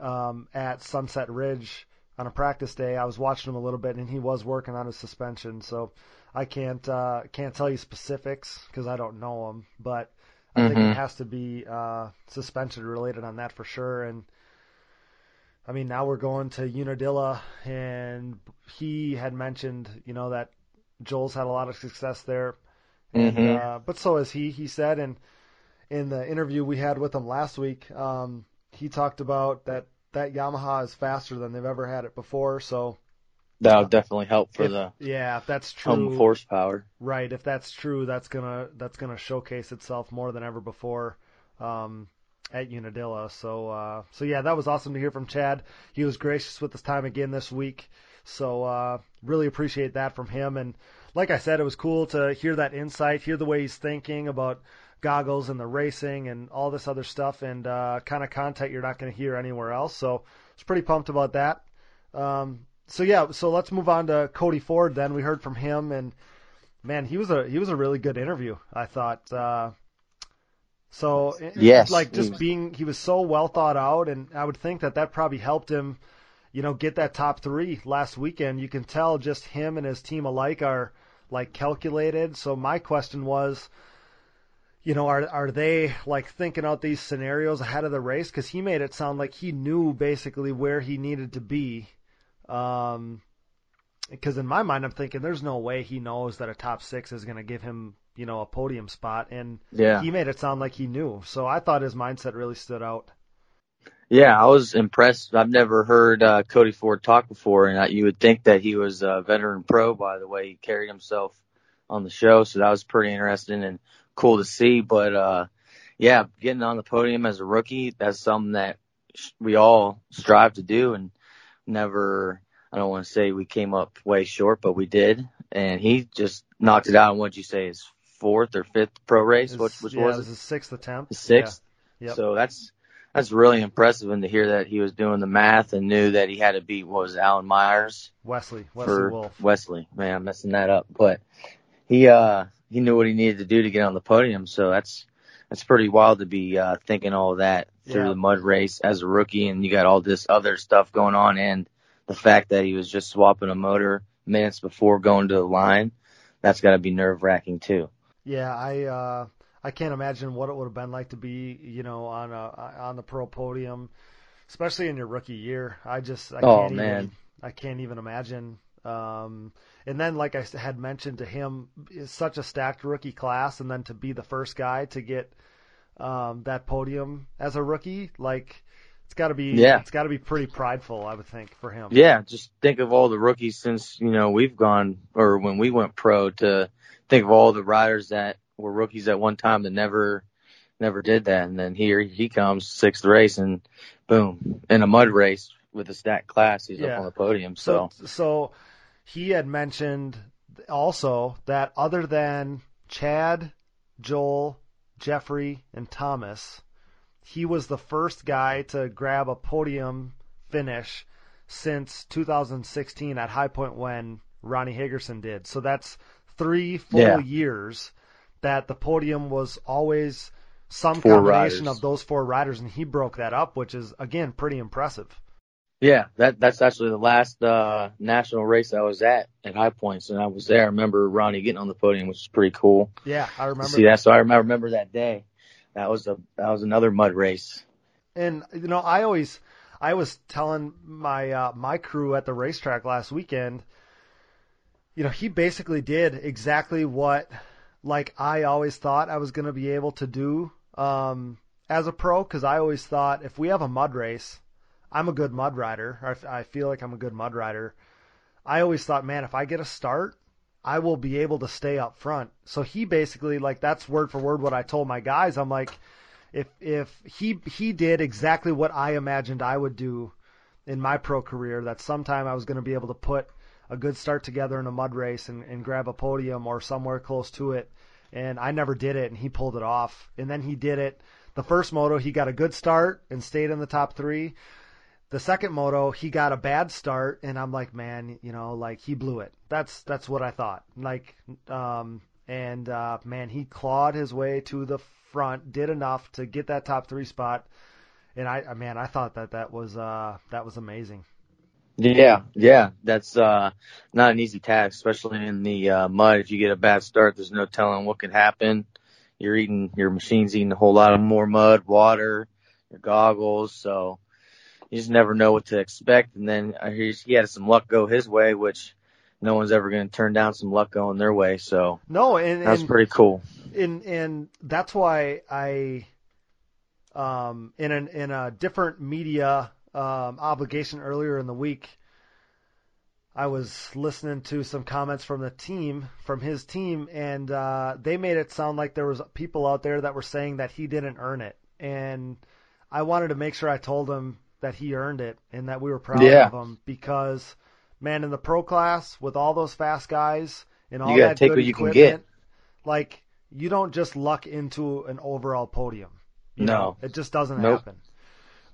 um, at Sunset Ridge on a practice day. I was watching him a little bit, and he was working on his suspension. So I can't uh, can't tell you specifics because I don't know him, but I think Mhm. it has to be uh, suspension related on that for sure. And I mean, now we're going to Unadilla, and he had mentioned, you know, that Joel's had a lot of success there, and Mhm. uh, but so has he. He said, and in the interview we had with him last week, um, he talked about that that Yamaha is faster than they've ever had it before. So That'll definitely help for if- the yeah, if that's true, horsepower. right? If that's true, that's gonna that's gonna showcase itself more than ever before um, at Unadilla. So uh, so yeah, that was awesome to hear from Chad. He was gracious with his time again this week. So uh, really appreciate that from him. And like I said, it was cool to hear that insight, hear the way he's thinking about goggles and the racing and all this other stuff, and uh, kind of content you're not going to hear anywhere else. So I was pretty pumped about that. Um, so yeah, so let's move on to Cody Ford. Then we heard from him, and man, he was a he was a really good interview. I thought. So Yes, like just being he was so well thought out, and I would think that that probably helped him, you know, get that top three last weekend. You can tell just him and his team alike are like calculated. So my question was, you know, are are they like thinking out these scenarios ahead of the race? Because he made it sound like he knew basically where he needed to be. Um, because in my mind, I'm thinking there's no way he knows that a top six is going to give him, you know, a podium spot, and Yeah. he made it sound like he knew. So I thought his mindset really stood out. Yeah, I was impressed. I've never heard uh, Cody Ford talk before, and I, you would think that he was a veteran pro by the way he carried himself on the show. So that was pretty interesting and cool to see. But uh, yeah, getting on the podium as a rookie, that's something that we all strive to do, and never. I don't want to say we came up way short, but we did, and he just knocked it out. And what'd you say, his fourth or fifth pro race? Which, which yeah, was it was his sixth attempt. His sixth. Yeah. Yep. So that's that's really impressive, and to hear that he was doing the math and knew that he had to beat what was it, Alan Myers Wesley, Wesley for Wolf. Wesley. Man, I'm messing that up, but he uh he knew what he needed to do to get on the podium. So that's that's pretty wild to be uh thinking all that through Yeah. the mud race as a rookie, and you got all this other stuff going on, and the fact that he was just swapping a motor minutes before going to the line. That's got to be nerve wracking too. Yeah, I uh I can't imagine what it would have been like to be, you know, on a on the pro podium, especially in your rookie year. I just I Oh, can't man. even I can't even imagine. Um and then like I had mentioned to him, such a stacked rookie class and then to be the first guy to get um that podium as a rookie, like it's got to be Yeah. it's got to be pretty prideful, I would think, for him. Yeah, just think of all the rookies since, you know, we've gone or when we went pro to think of all the riders that were rookies at one time that never never did that and then here he comes sixth race and boom in a mud race with a stacked class he's Yeah. up on the podium so, So, so he had mentioned also that other than Chad, Joel, Jeffrey, and Thomas, he was the first guy to grab a podium finish since 2016 at High Point when Ronnie Hagerson did. So that's three full Yeah. years that the podium was always some Four combination riders. of those four riders, and he broke that up, which is again pretty impressive. yeah that that's actually the last uh national race I was at at High Points and I was there I remember Ronnie getting on the podium which was pretty cool Yeah, I remember. see that so I remember, I remember that day that was a that was another mud race And you know, I always, I was telling my uh, my crew at the racetrack last weekend. You know, he basically did exactly what, like I always thought I was going to be able to do um, as a pro, because I always thought if we have a mud race, I'm a good mud rider. Or I feel like I'm a good mud rider. I always thought, man, if I get a start, I will be able to stay up front. So he basically like that's word for word what I told my guys. I'm like, if if he he did exactly what I imagined I would do in my pro career, that sometime I was going to be able to put a good start together in a mud race and, and grab a podium or somewhere close to it. And I never did it, and he pulled it off. And then he did it. The first moto, he got a good start and stayed in the top three. The second moto, he got a bad start, and I'm like, man, you know, like he blew it. That's that's what I thought. Like, um, and uh, man, he clawed his way to the front, did enough to get that top three spot, and I, man, I thought that that was uh, that was amazing. Yeah, yeah, that's uh not an easy task, especially in the uh, mud. If you get a bad start, there's no telling what could happen. You're eating, your machine's eating a whole lot of more mud, water, your goggles, so you just never know what to expect. And then I hear he had some luck go his way, which no one's ever going to turn down some luck going their way. So No, and, that was and pretty cool. and and that's why I, um, in an in a different media um, obligation earlier in the week, I was listening to some comments from the team, from his team, and uh, they made it sound like there was people out there that were saying that he didn't earn it, and I wanted to make sure I told him that he earned it and that we were proud Yeah. of him because, man, in the pro class with all those fast guys and all You gotta that take good what you can equipment, get. like you don't just luck into an overall podium. You No. know, it just doesn't Nope. happen.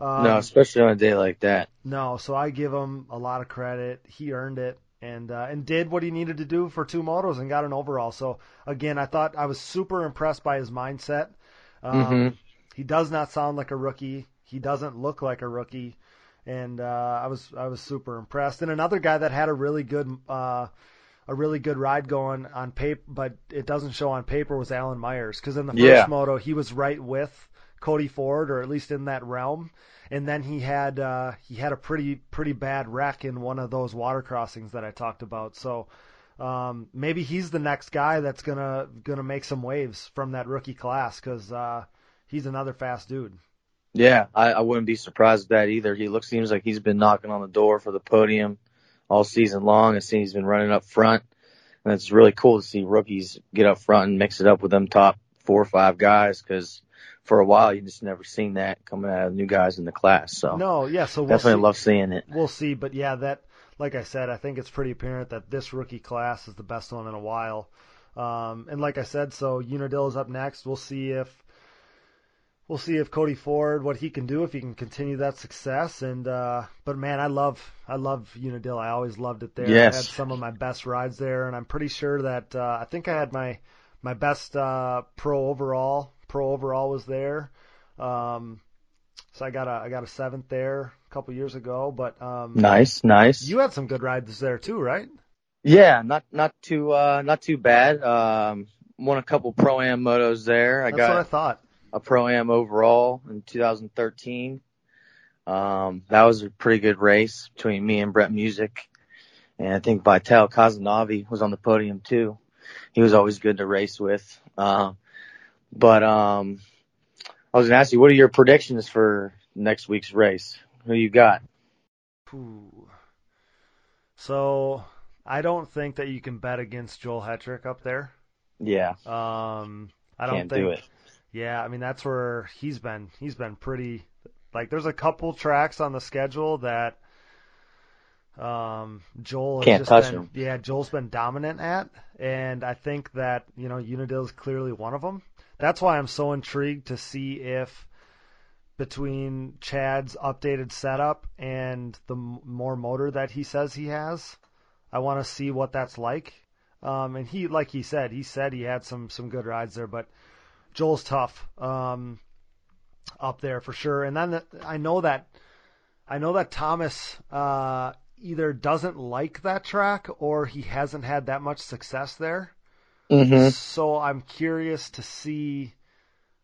Um, no, especially on a day like that. no, so I give him a lot of credit. He earned it and uh, and did what he needed to do for two motos and got an overall. So again, I thought I was super impressed by his mindset. Um, Mhm. He does not sound like a rookie. He doesn't look like a rookie, and uh, I was I was super impressed. And another guy that had a really good uh, a really good ride going on paper, but it doesn't show on paper was Alan Myers because in the first Yeah. moto he was right with Cody Ford or at least in that realm, and then he had uh, he had a pretty pretty bad wreck in one of those water crossings that I talked about. So. Um, maybe he's the next guy that's gonna gonna make some waves from that rookie class because uh, he's another fast dude. Yeah, I, I wouldn't be surprised with that either. He looks seems like he's been knocking on the door for the podium all season long. I see he's been running up front, and it's really cool to see rookies get up front and mix it up with them top four or five guys. Because for a while you just never seen that coming out of new guys in the class. So No, yeah, so we'll definitely see. love seeing it. We'll see, but yeah, that like I said, I think it's pretty apparent that this rookie class is the best one in a while. Um, and like I said, so Unadilla is up next. We'll see if we'll see if Cody Ford what he can do if he can continue that success. And uh, but man, I love I love Unadilla. I always loved it there. Yes. I had some of my best rides there, and I'm pretty sure that uh, I think I had my my best uh, pro overall. Pro overall was there. Um, so I got a I got a seventh there a couple years ago, but um, Nice, nice. you had some good rides there too, right? Yeah, not not too uh not too bad. Um, won a couple pro am motos there. I That's got what I thought. a pro am overall in 2013. Um, that was a pretty good race between me and Brett Music. And I think Vital Kazanavi was on the podium too. He was always good to race with. Um, but, um, I was going to ask you, what are your predictions for next week's race? Who you got? Ooh. So I don't think that you can bet against Joel Hetrick up there. Yeah, Um, I don't can't think. do it. Yeah, I mean that's where he's been. He's been pretty. Like, there's a couple tracks on the schedule that um, Joel has Can't just touch been. him. Yeah, Joel's been dominant at, and I think that you know Unadilla is clearly one of them. That's why I'm so intrigued to see if between Chad's updated setup and the more motor that he says he has, I want to see what that's like. Um, and he, like he said, he said he had some some good rides there, but Joel's tough um, up there for sure. And then the, I know that I know that Thomas uh, either doesn't like that track or he hasn't had that much success there. Hmm So I'm curious to see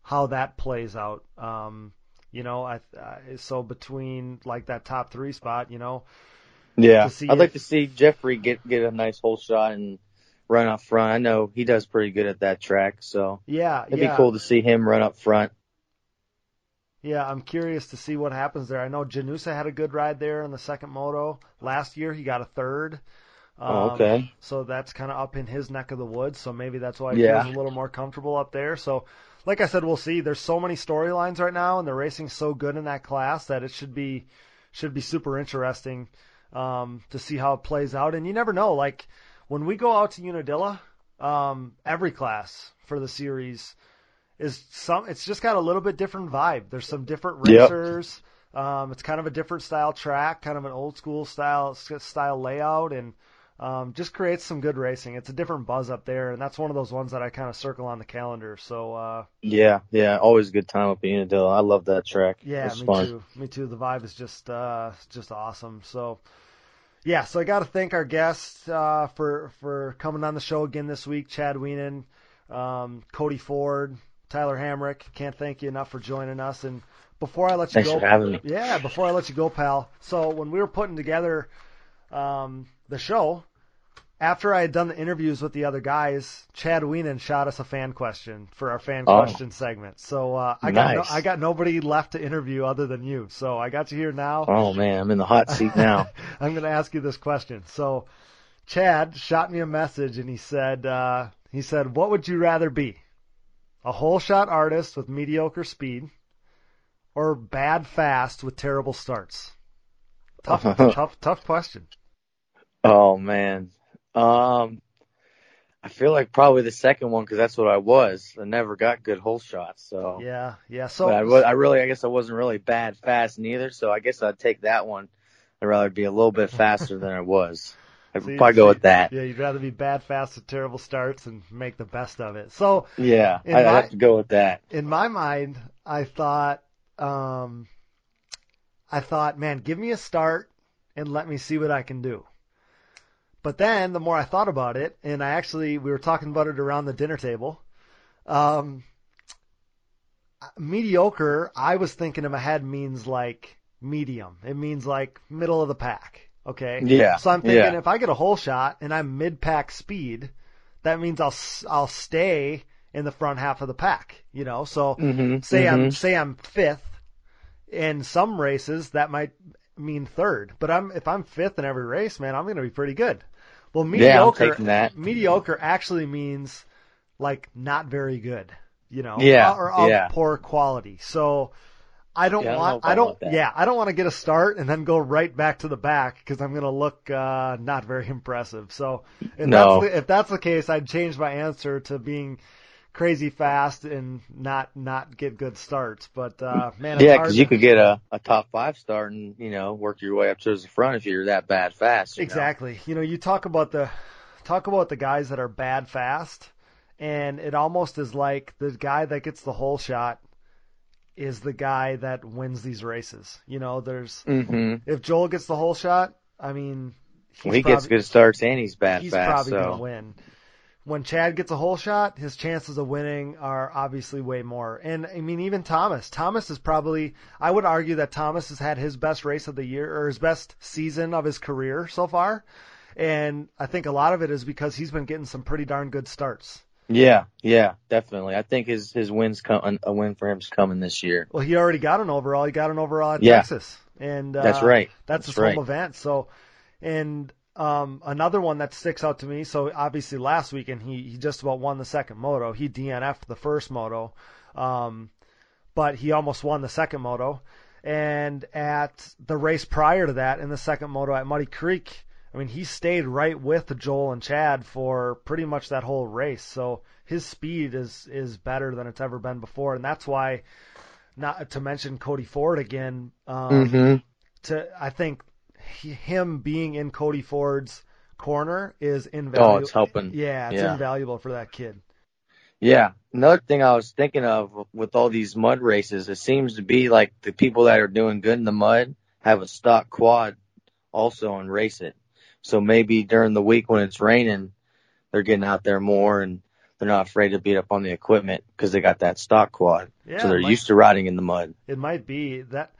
how that plays out. Um, you know, I, I so between like that top three spot, you know, Yeah, I'd like to see Jeffrey get get a nice hole shot and run up front. I know he does pretty good at that track, so yeah, it'd yeah, be cool to see him run up front. yeah. I'm curious to see what happens there. I know Janusa had a good ride there in the second moto last year. He got a third. Um, Oh, okay. So that's kind of up in his neck of the woods. So maybe that's why he Yeah. feels a little more comfortable up there. So, like I said, we'll see. There's so many storylines right now, and the racing's so good in that class that it should be should be super interesting um, to see how it plays out. And you never know. Like when we go out to Unadilla, um, every class for the series is some. It's just got a little bit different vibe. There's some different Yep. racers. Um, it's kind of a different style track, kind of an old school style style layout, and um, just creates some good racing. It's a different buzz up there, and that's one of those ones that I kind of circle on the calendar. So uh, Yeah, yeah, always a good time up in Unadilla. I love that track. yeah, me fun. too. Me too. The vibe is just uh, just awesome. So yeah, so I got to thank our guests uh, for for coming on the show again this week. Chad Wienen, um, Cody Ford, Tyler Hamrick. Can't thank you enough for joining us. And before I let you Thanks go, for having me. yeah, before I let you go, pal. So when we were putting together um, the show, after I had done the interviews with the other guys, Chad Wienen shot us a fan question for our fan Oh. question segment. So uh, I got Nice. no, I got nobody left to interview other than you. So I got you here now. Oh man, I'm in the hot seat now. <laughs> I'm going to ask you this question. So, Chad shot me a message and he said, uh, he said, what would you rather be? A hole shot artist with mediocre speed or bad fast with terrible starts? Tough, <laughs> tough, tough question. oh man. Um, I feel like probably the second one because that's what I was. I never got good hole shots, so. Yeah, yeah. So, I, I really, I guess I wasn't really bad fast neither, so I guess I'd take that one. I'd rather be a little bit <laughs> faster than I was. I'd See- probably go with that. yeah, you'd rather be bad fast with terrible starts and make the best of it. So, Yeah, I'd my- have to go with that. in my mind, I thought, um, I thought, man, give me a start and let me see what I can do. But then the more I thought about it, and I actually, we were talking about it around the dinner table, um, mediocre, I was thinking in my head means like medium. It means like middle of the pack. Okay. Yeah, So I'm thinking yeah. if I get a hole shot and I'm mid pack speed, that means I'll, I'll stay in the front half of the pack, you know? So Mhm, say I'm, mhm. say I'm fifth in some races, that might mean third, but I'm, if I'm fifth in every race, man, I'm going to be pretty good. Well, Yeah, mediocre, that. mediocre actually means like not very good, you know? Yeah, Or of yeah. poor quality. So I don't Yeah, I don't want, I I don't, yeah, I don't want to get a start and then go right back to the back because I'm going to look, uh, not very <laughs> impressive. So if No. that's the, if that's the case, I'd change my answer to being crazy fast and not, not get good starts. But, uh, man, Yeah, because you could get a, a top five start and you know work your way up towards the front if you're that bad fast. you know? Exactly. You know, you talk about the talk about the guys that are bad fast, and it almost is like the guy that gets the hole shot is the guy that wins these races. You know, there's Mhm. if Joel gets the hole shot, I mean, he's Well, he probably, gets good starts and he's bad he's fast. probably so gonna win. When Chad gets a hole shot, his chances of winning are obviously way more. And I mean, even Thomas. Thomas is probably, I would argue that Thomas has had his best race of the year or his best season of his career so far. And I think a lot of it is because he's been getting some pretty darn good starts. yeah, yeah, definitely. I think his his wins come a win for him's coming this year. Well, he already got an overall. He got an overall at Yeah. Texas, and uh, That's right. That's, That's his right. home event. So, and um, another one that sticks out to me. So obviously last weekend he he just about won the second moto. He DNF'd the first moto, um, but he almost won the second moto. And at the race prior to that, in the second moto at Muddy Creek, I mean, he stayed right with Joel and Chad for pretty much that whole race. So his speed is is better than it's ever been before, and that's why. Not to mention Cody Ford again. Um, hmm To I think him being in Cody Ford's corner is invaluable. Oh, it's helping. Yeah, it's Yeah. invaluable for that kid. Yeah. Another thing I was thinking of with all these mud races, it seems to be like the people that are doing good in the mud have a stock quad also and race it. So maybe during the week when it's raining, they're getting out there more and they're not afraid to beat up on the equipment because they got that stock quad. Yeah, so they're might- used to riding in the mud. It might be that.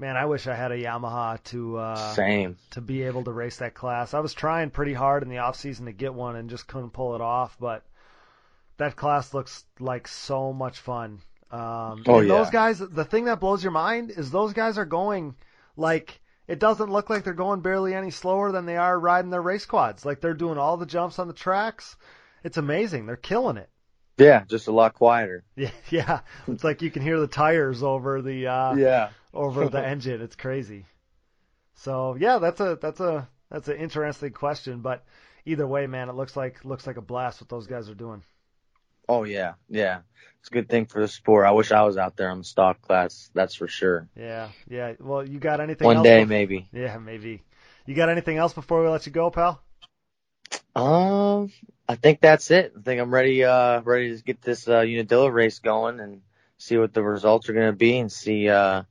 Man, I wish I had a Yamaha to uh, Same. to be able to race that class. I was trying pretty hard in the off season to get one and just couldn't pull it off. But that class looks like so much fun. Um, Oh, and those guys, the thing that blows your mind is those guys are going like it doesn't look like they're going barely any slower than they are riding their race quads. Like they're doing all the jumps on the tracks. It's amazing. They're killing it. Yeah, just a lot quieter. Yeah, <laughs> yeah. It's like you can hear the tires over the uh, Yeah. Over the <laughs> engine. It's crazy. So yeah, that's a that's a that's an interesting question. But either way, man, it looks like looks like a blast what those guys are doing. Oh yeah, yeah. It's a good thing for the sport. I wish I was out there on the stock class. That's for sure. Yeah, yeah. Well, you got anything? One else day bef- maybe. Yeah, maybe. You got anything else before we let you go, pal? Um, I think that's it. I think I'm ready. Uh, ready to get this uh, Unadilla race going and see what the results are going to be and see uh,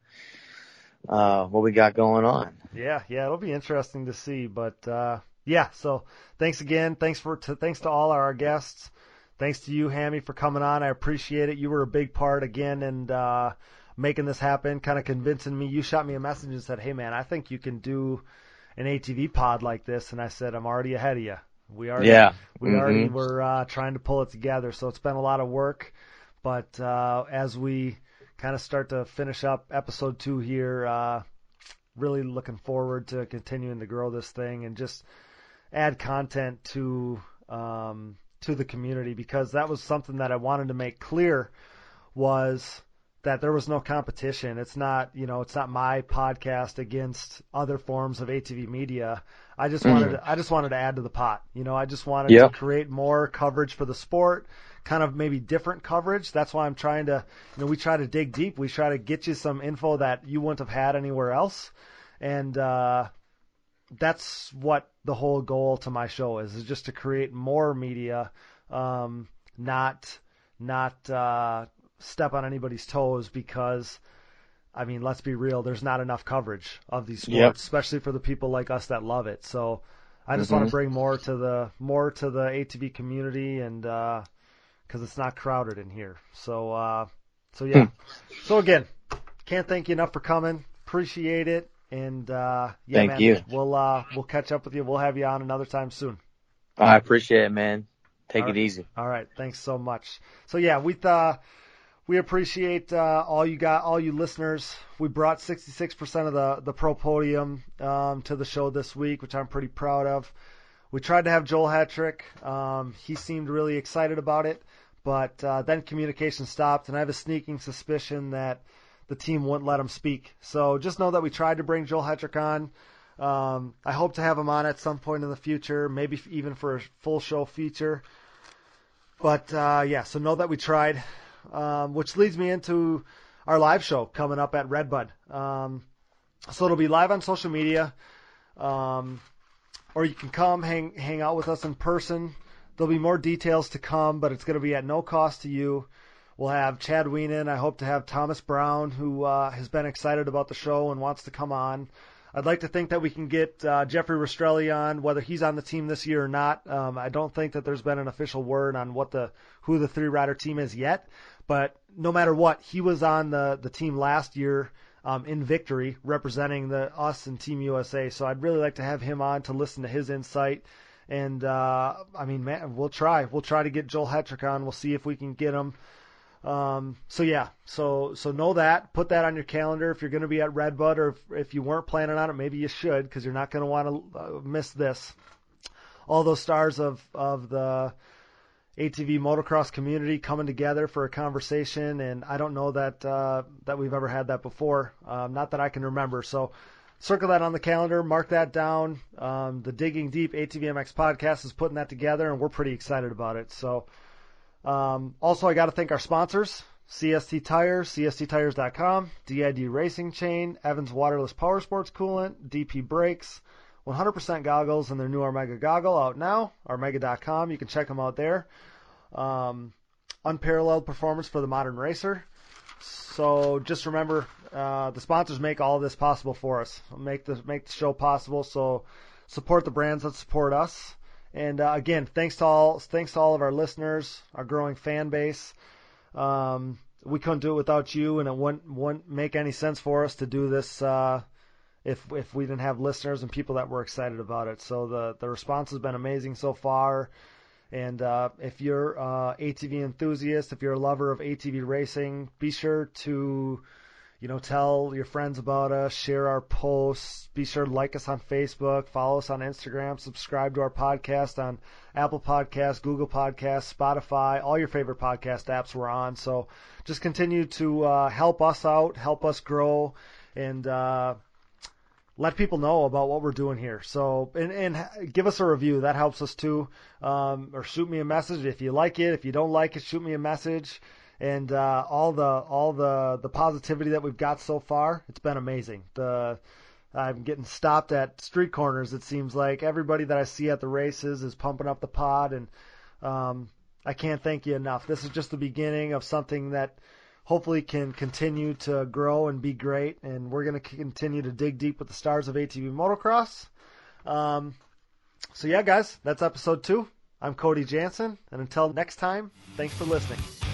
uh, what we got going on. Yeah, yeah. It'll be interesting to see. But uh, yeah. So thanks again. Thanks for to, thanks to all our guests. Thanks to you, Hammy, for coming on. I appreciate it. You were a big part again and uh, making this happen, kind of convincing me. You shot me a message and said, "Hey, man, I think you can do an ATV pod like this." And I said, "I'm already ahead of you." We already, Yeah. we already Mhm. were uh, trying to pull it together. So it's been a lot of work. But uh, as we kind of start to finish up episode two here, uh, really looking forward to continuing to grow this thing and just add content to um, to the community because that was something that I wanted to make clear was that there was no competition. It's not, you know, it's not my podcast against other forms of ATV media. I just wanted, to, I just wanted to add to the pot. You know, I just wanted Yeah. to create more coverage for the sport, kind of maybe different coverage. That's why I'm trying to, you know, we try to dig deep. We try to get you some info that you wouldn't have had anywhere else, and uh, that's what the whole goal to my show is: is just to create more media, um, not not uh, step on anybody's toes because. I mean, let's be real. There's not enough coverage of these sports, Yep. especially for the people like us that love it. So, I just want Mhm. to bring more to the more to the ATV community, and because it's not crowded in here. So, uh, so yeah. Hmm. so again, can't thank you enough for coming. Appreciate it, and uh, yeah, Thank man, you. We'll uh, we'll catch up with you. We'll have you on another time soon. I appreciate it, man. Take All it right. easy. All right, thanks so much. So yeah, we uh, we appreciate uh, all you got, all you listeners. We brought 66% of the the pro podium um, to the show this week, which I'm pretty proud of. We tried to have Joel Hetrick. Um, he seemed really excited about it, but uh, then communication stopped, and I have a sneaking suspicion that the team wouldn't let him speak. So just know that we tried to bring Joel Hetrick on. Um, I hope to have him on at some point in the future, maybe even for a full show feature. But uh, yeah, so know that we tried, um, which leads me into our live show coming up at Redbud. Um, so it'll be live on social media, um, or you can come hang hang out with us in person. There'll be more details to come, but it's going to be at no cost to you. We'll have Chad Wienen. I hope to have Thomas Brown, who uh, has been excited about the show and wants to come on. I'd like to think that we can get uh, Jeffrey Rastrelli on, whether he's on the team this year or not. Um, I don't think that there's been an official word on what the who the three rider team is yet. But no matter what, he was on the the team last year um, in victory, representing the us and Team USA. So I'd really like to have him on to listen to his insight. And uh, I mean, man, we'll try. We'll try to get Joel Hetrick on. We'll see if we can get him. Um, so yeah, so so know that. Put that on your calendar if you're going to be at Redbud, or if, if you weren't planning on it, maybe you should because you're not going to want to uh, miss this. All those stars of of the ATV motocross community coming together for a conversation, and I don't know that uh, that we've ever had that before. Um, not that I can remember. So circle that on the calendar, mark that down. Um, the Digging Deep ATVMX podcast is putting that together, and we're pretty excited about it. So. Um, also, I got to thank our sponsors. CST Tires, CSTTires.com, DID Racing Chain, Evans Waterless Power Sports Coolant, DP Brakes, 100% goggles, and their new Omega goggle out now, Omega.com. You can check them out there. Um, unparalleled performance for the modern racer. So just remember, uh, the sponsors make all this possible for us, make the make the show possible. So support the brands that support us. And uh, again, thanks to all thanks to all of our listeners, our growing fan base. Um, we couldn't do it without you, and it wouldn't wouldn't make any sense for us to do this uh, if if we didn't have listeners and people that were excited about it. So the the response has been amazing so far. And uh, if you're uh, ATV enthusiast, if you're a lover of ATV racing, be sure to you know, tell your friends about us, share our posts, be sure to like us on Facebook, follow us on Instagram, subscribe to our podcast on Apple Podcasts, Google Podcasts, Spotify, all your favorite podcast apps we're on. So just continue to uh, help us out, help us grow, and uh, let people know about what we're doing here. So and, and give us a review. That helps us too. Um, or shoot me a message if you like it. If you don't like it, shoot me a message and uh, all the all the the positivity that we've got so far, it's been amazing. The I'm getting stopped at street corners. It seems like everybody that I see at the races is pumping up the pod, and um, I can't thank you enough. This is just the beginning of something that hopefully can continue to grow and be great. And we're going to continue to dig deep with the stars of ATV motocross. Um, so yeah, guys, that's episode two. I'm Cody Jansen, and until next time, thanks for listening.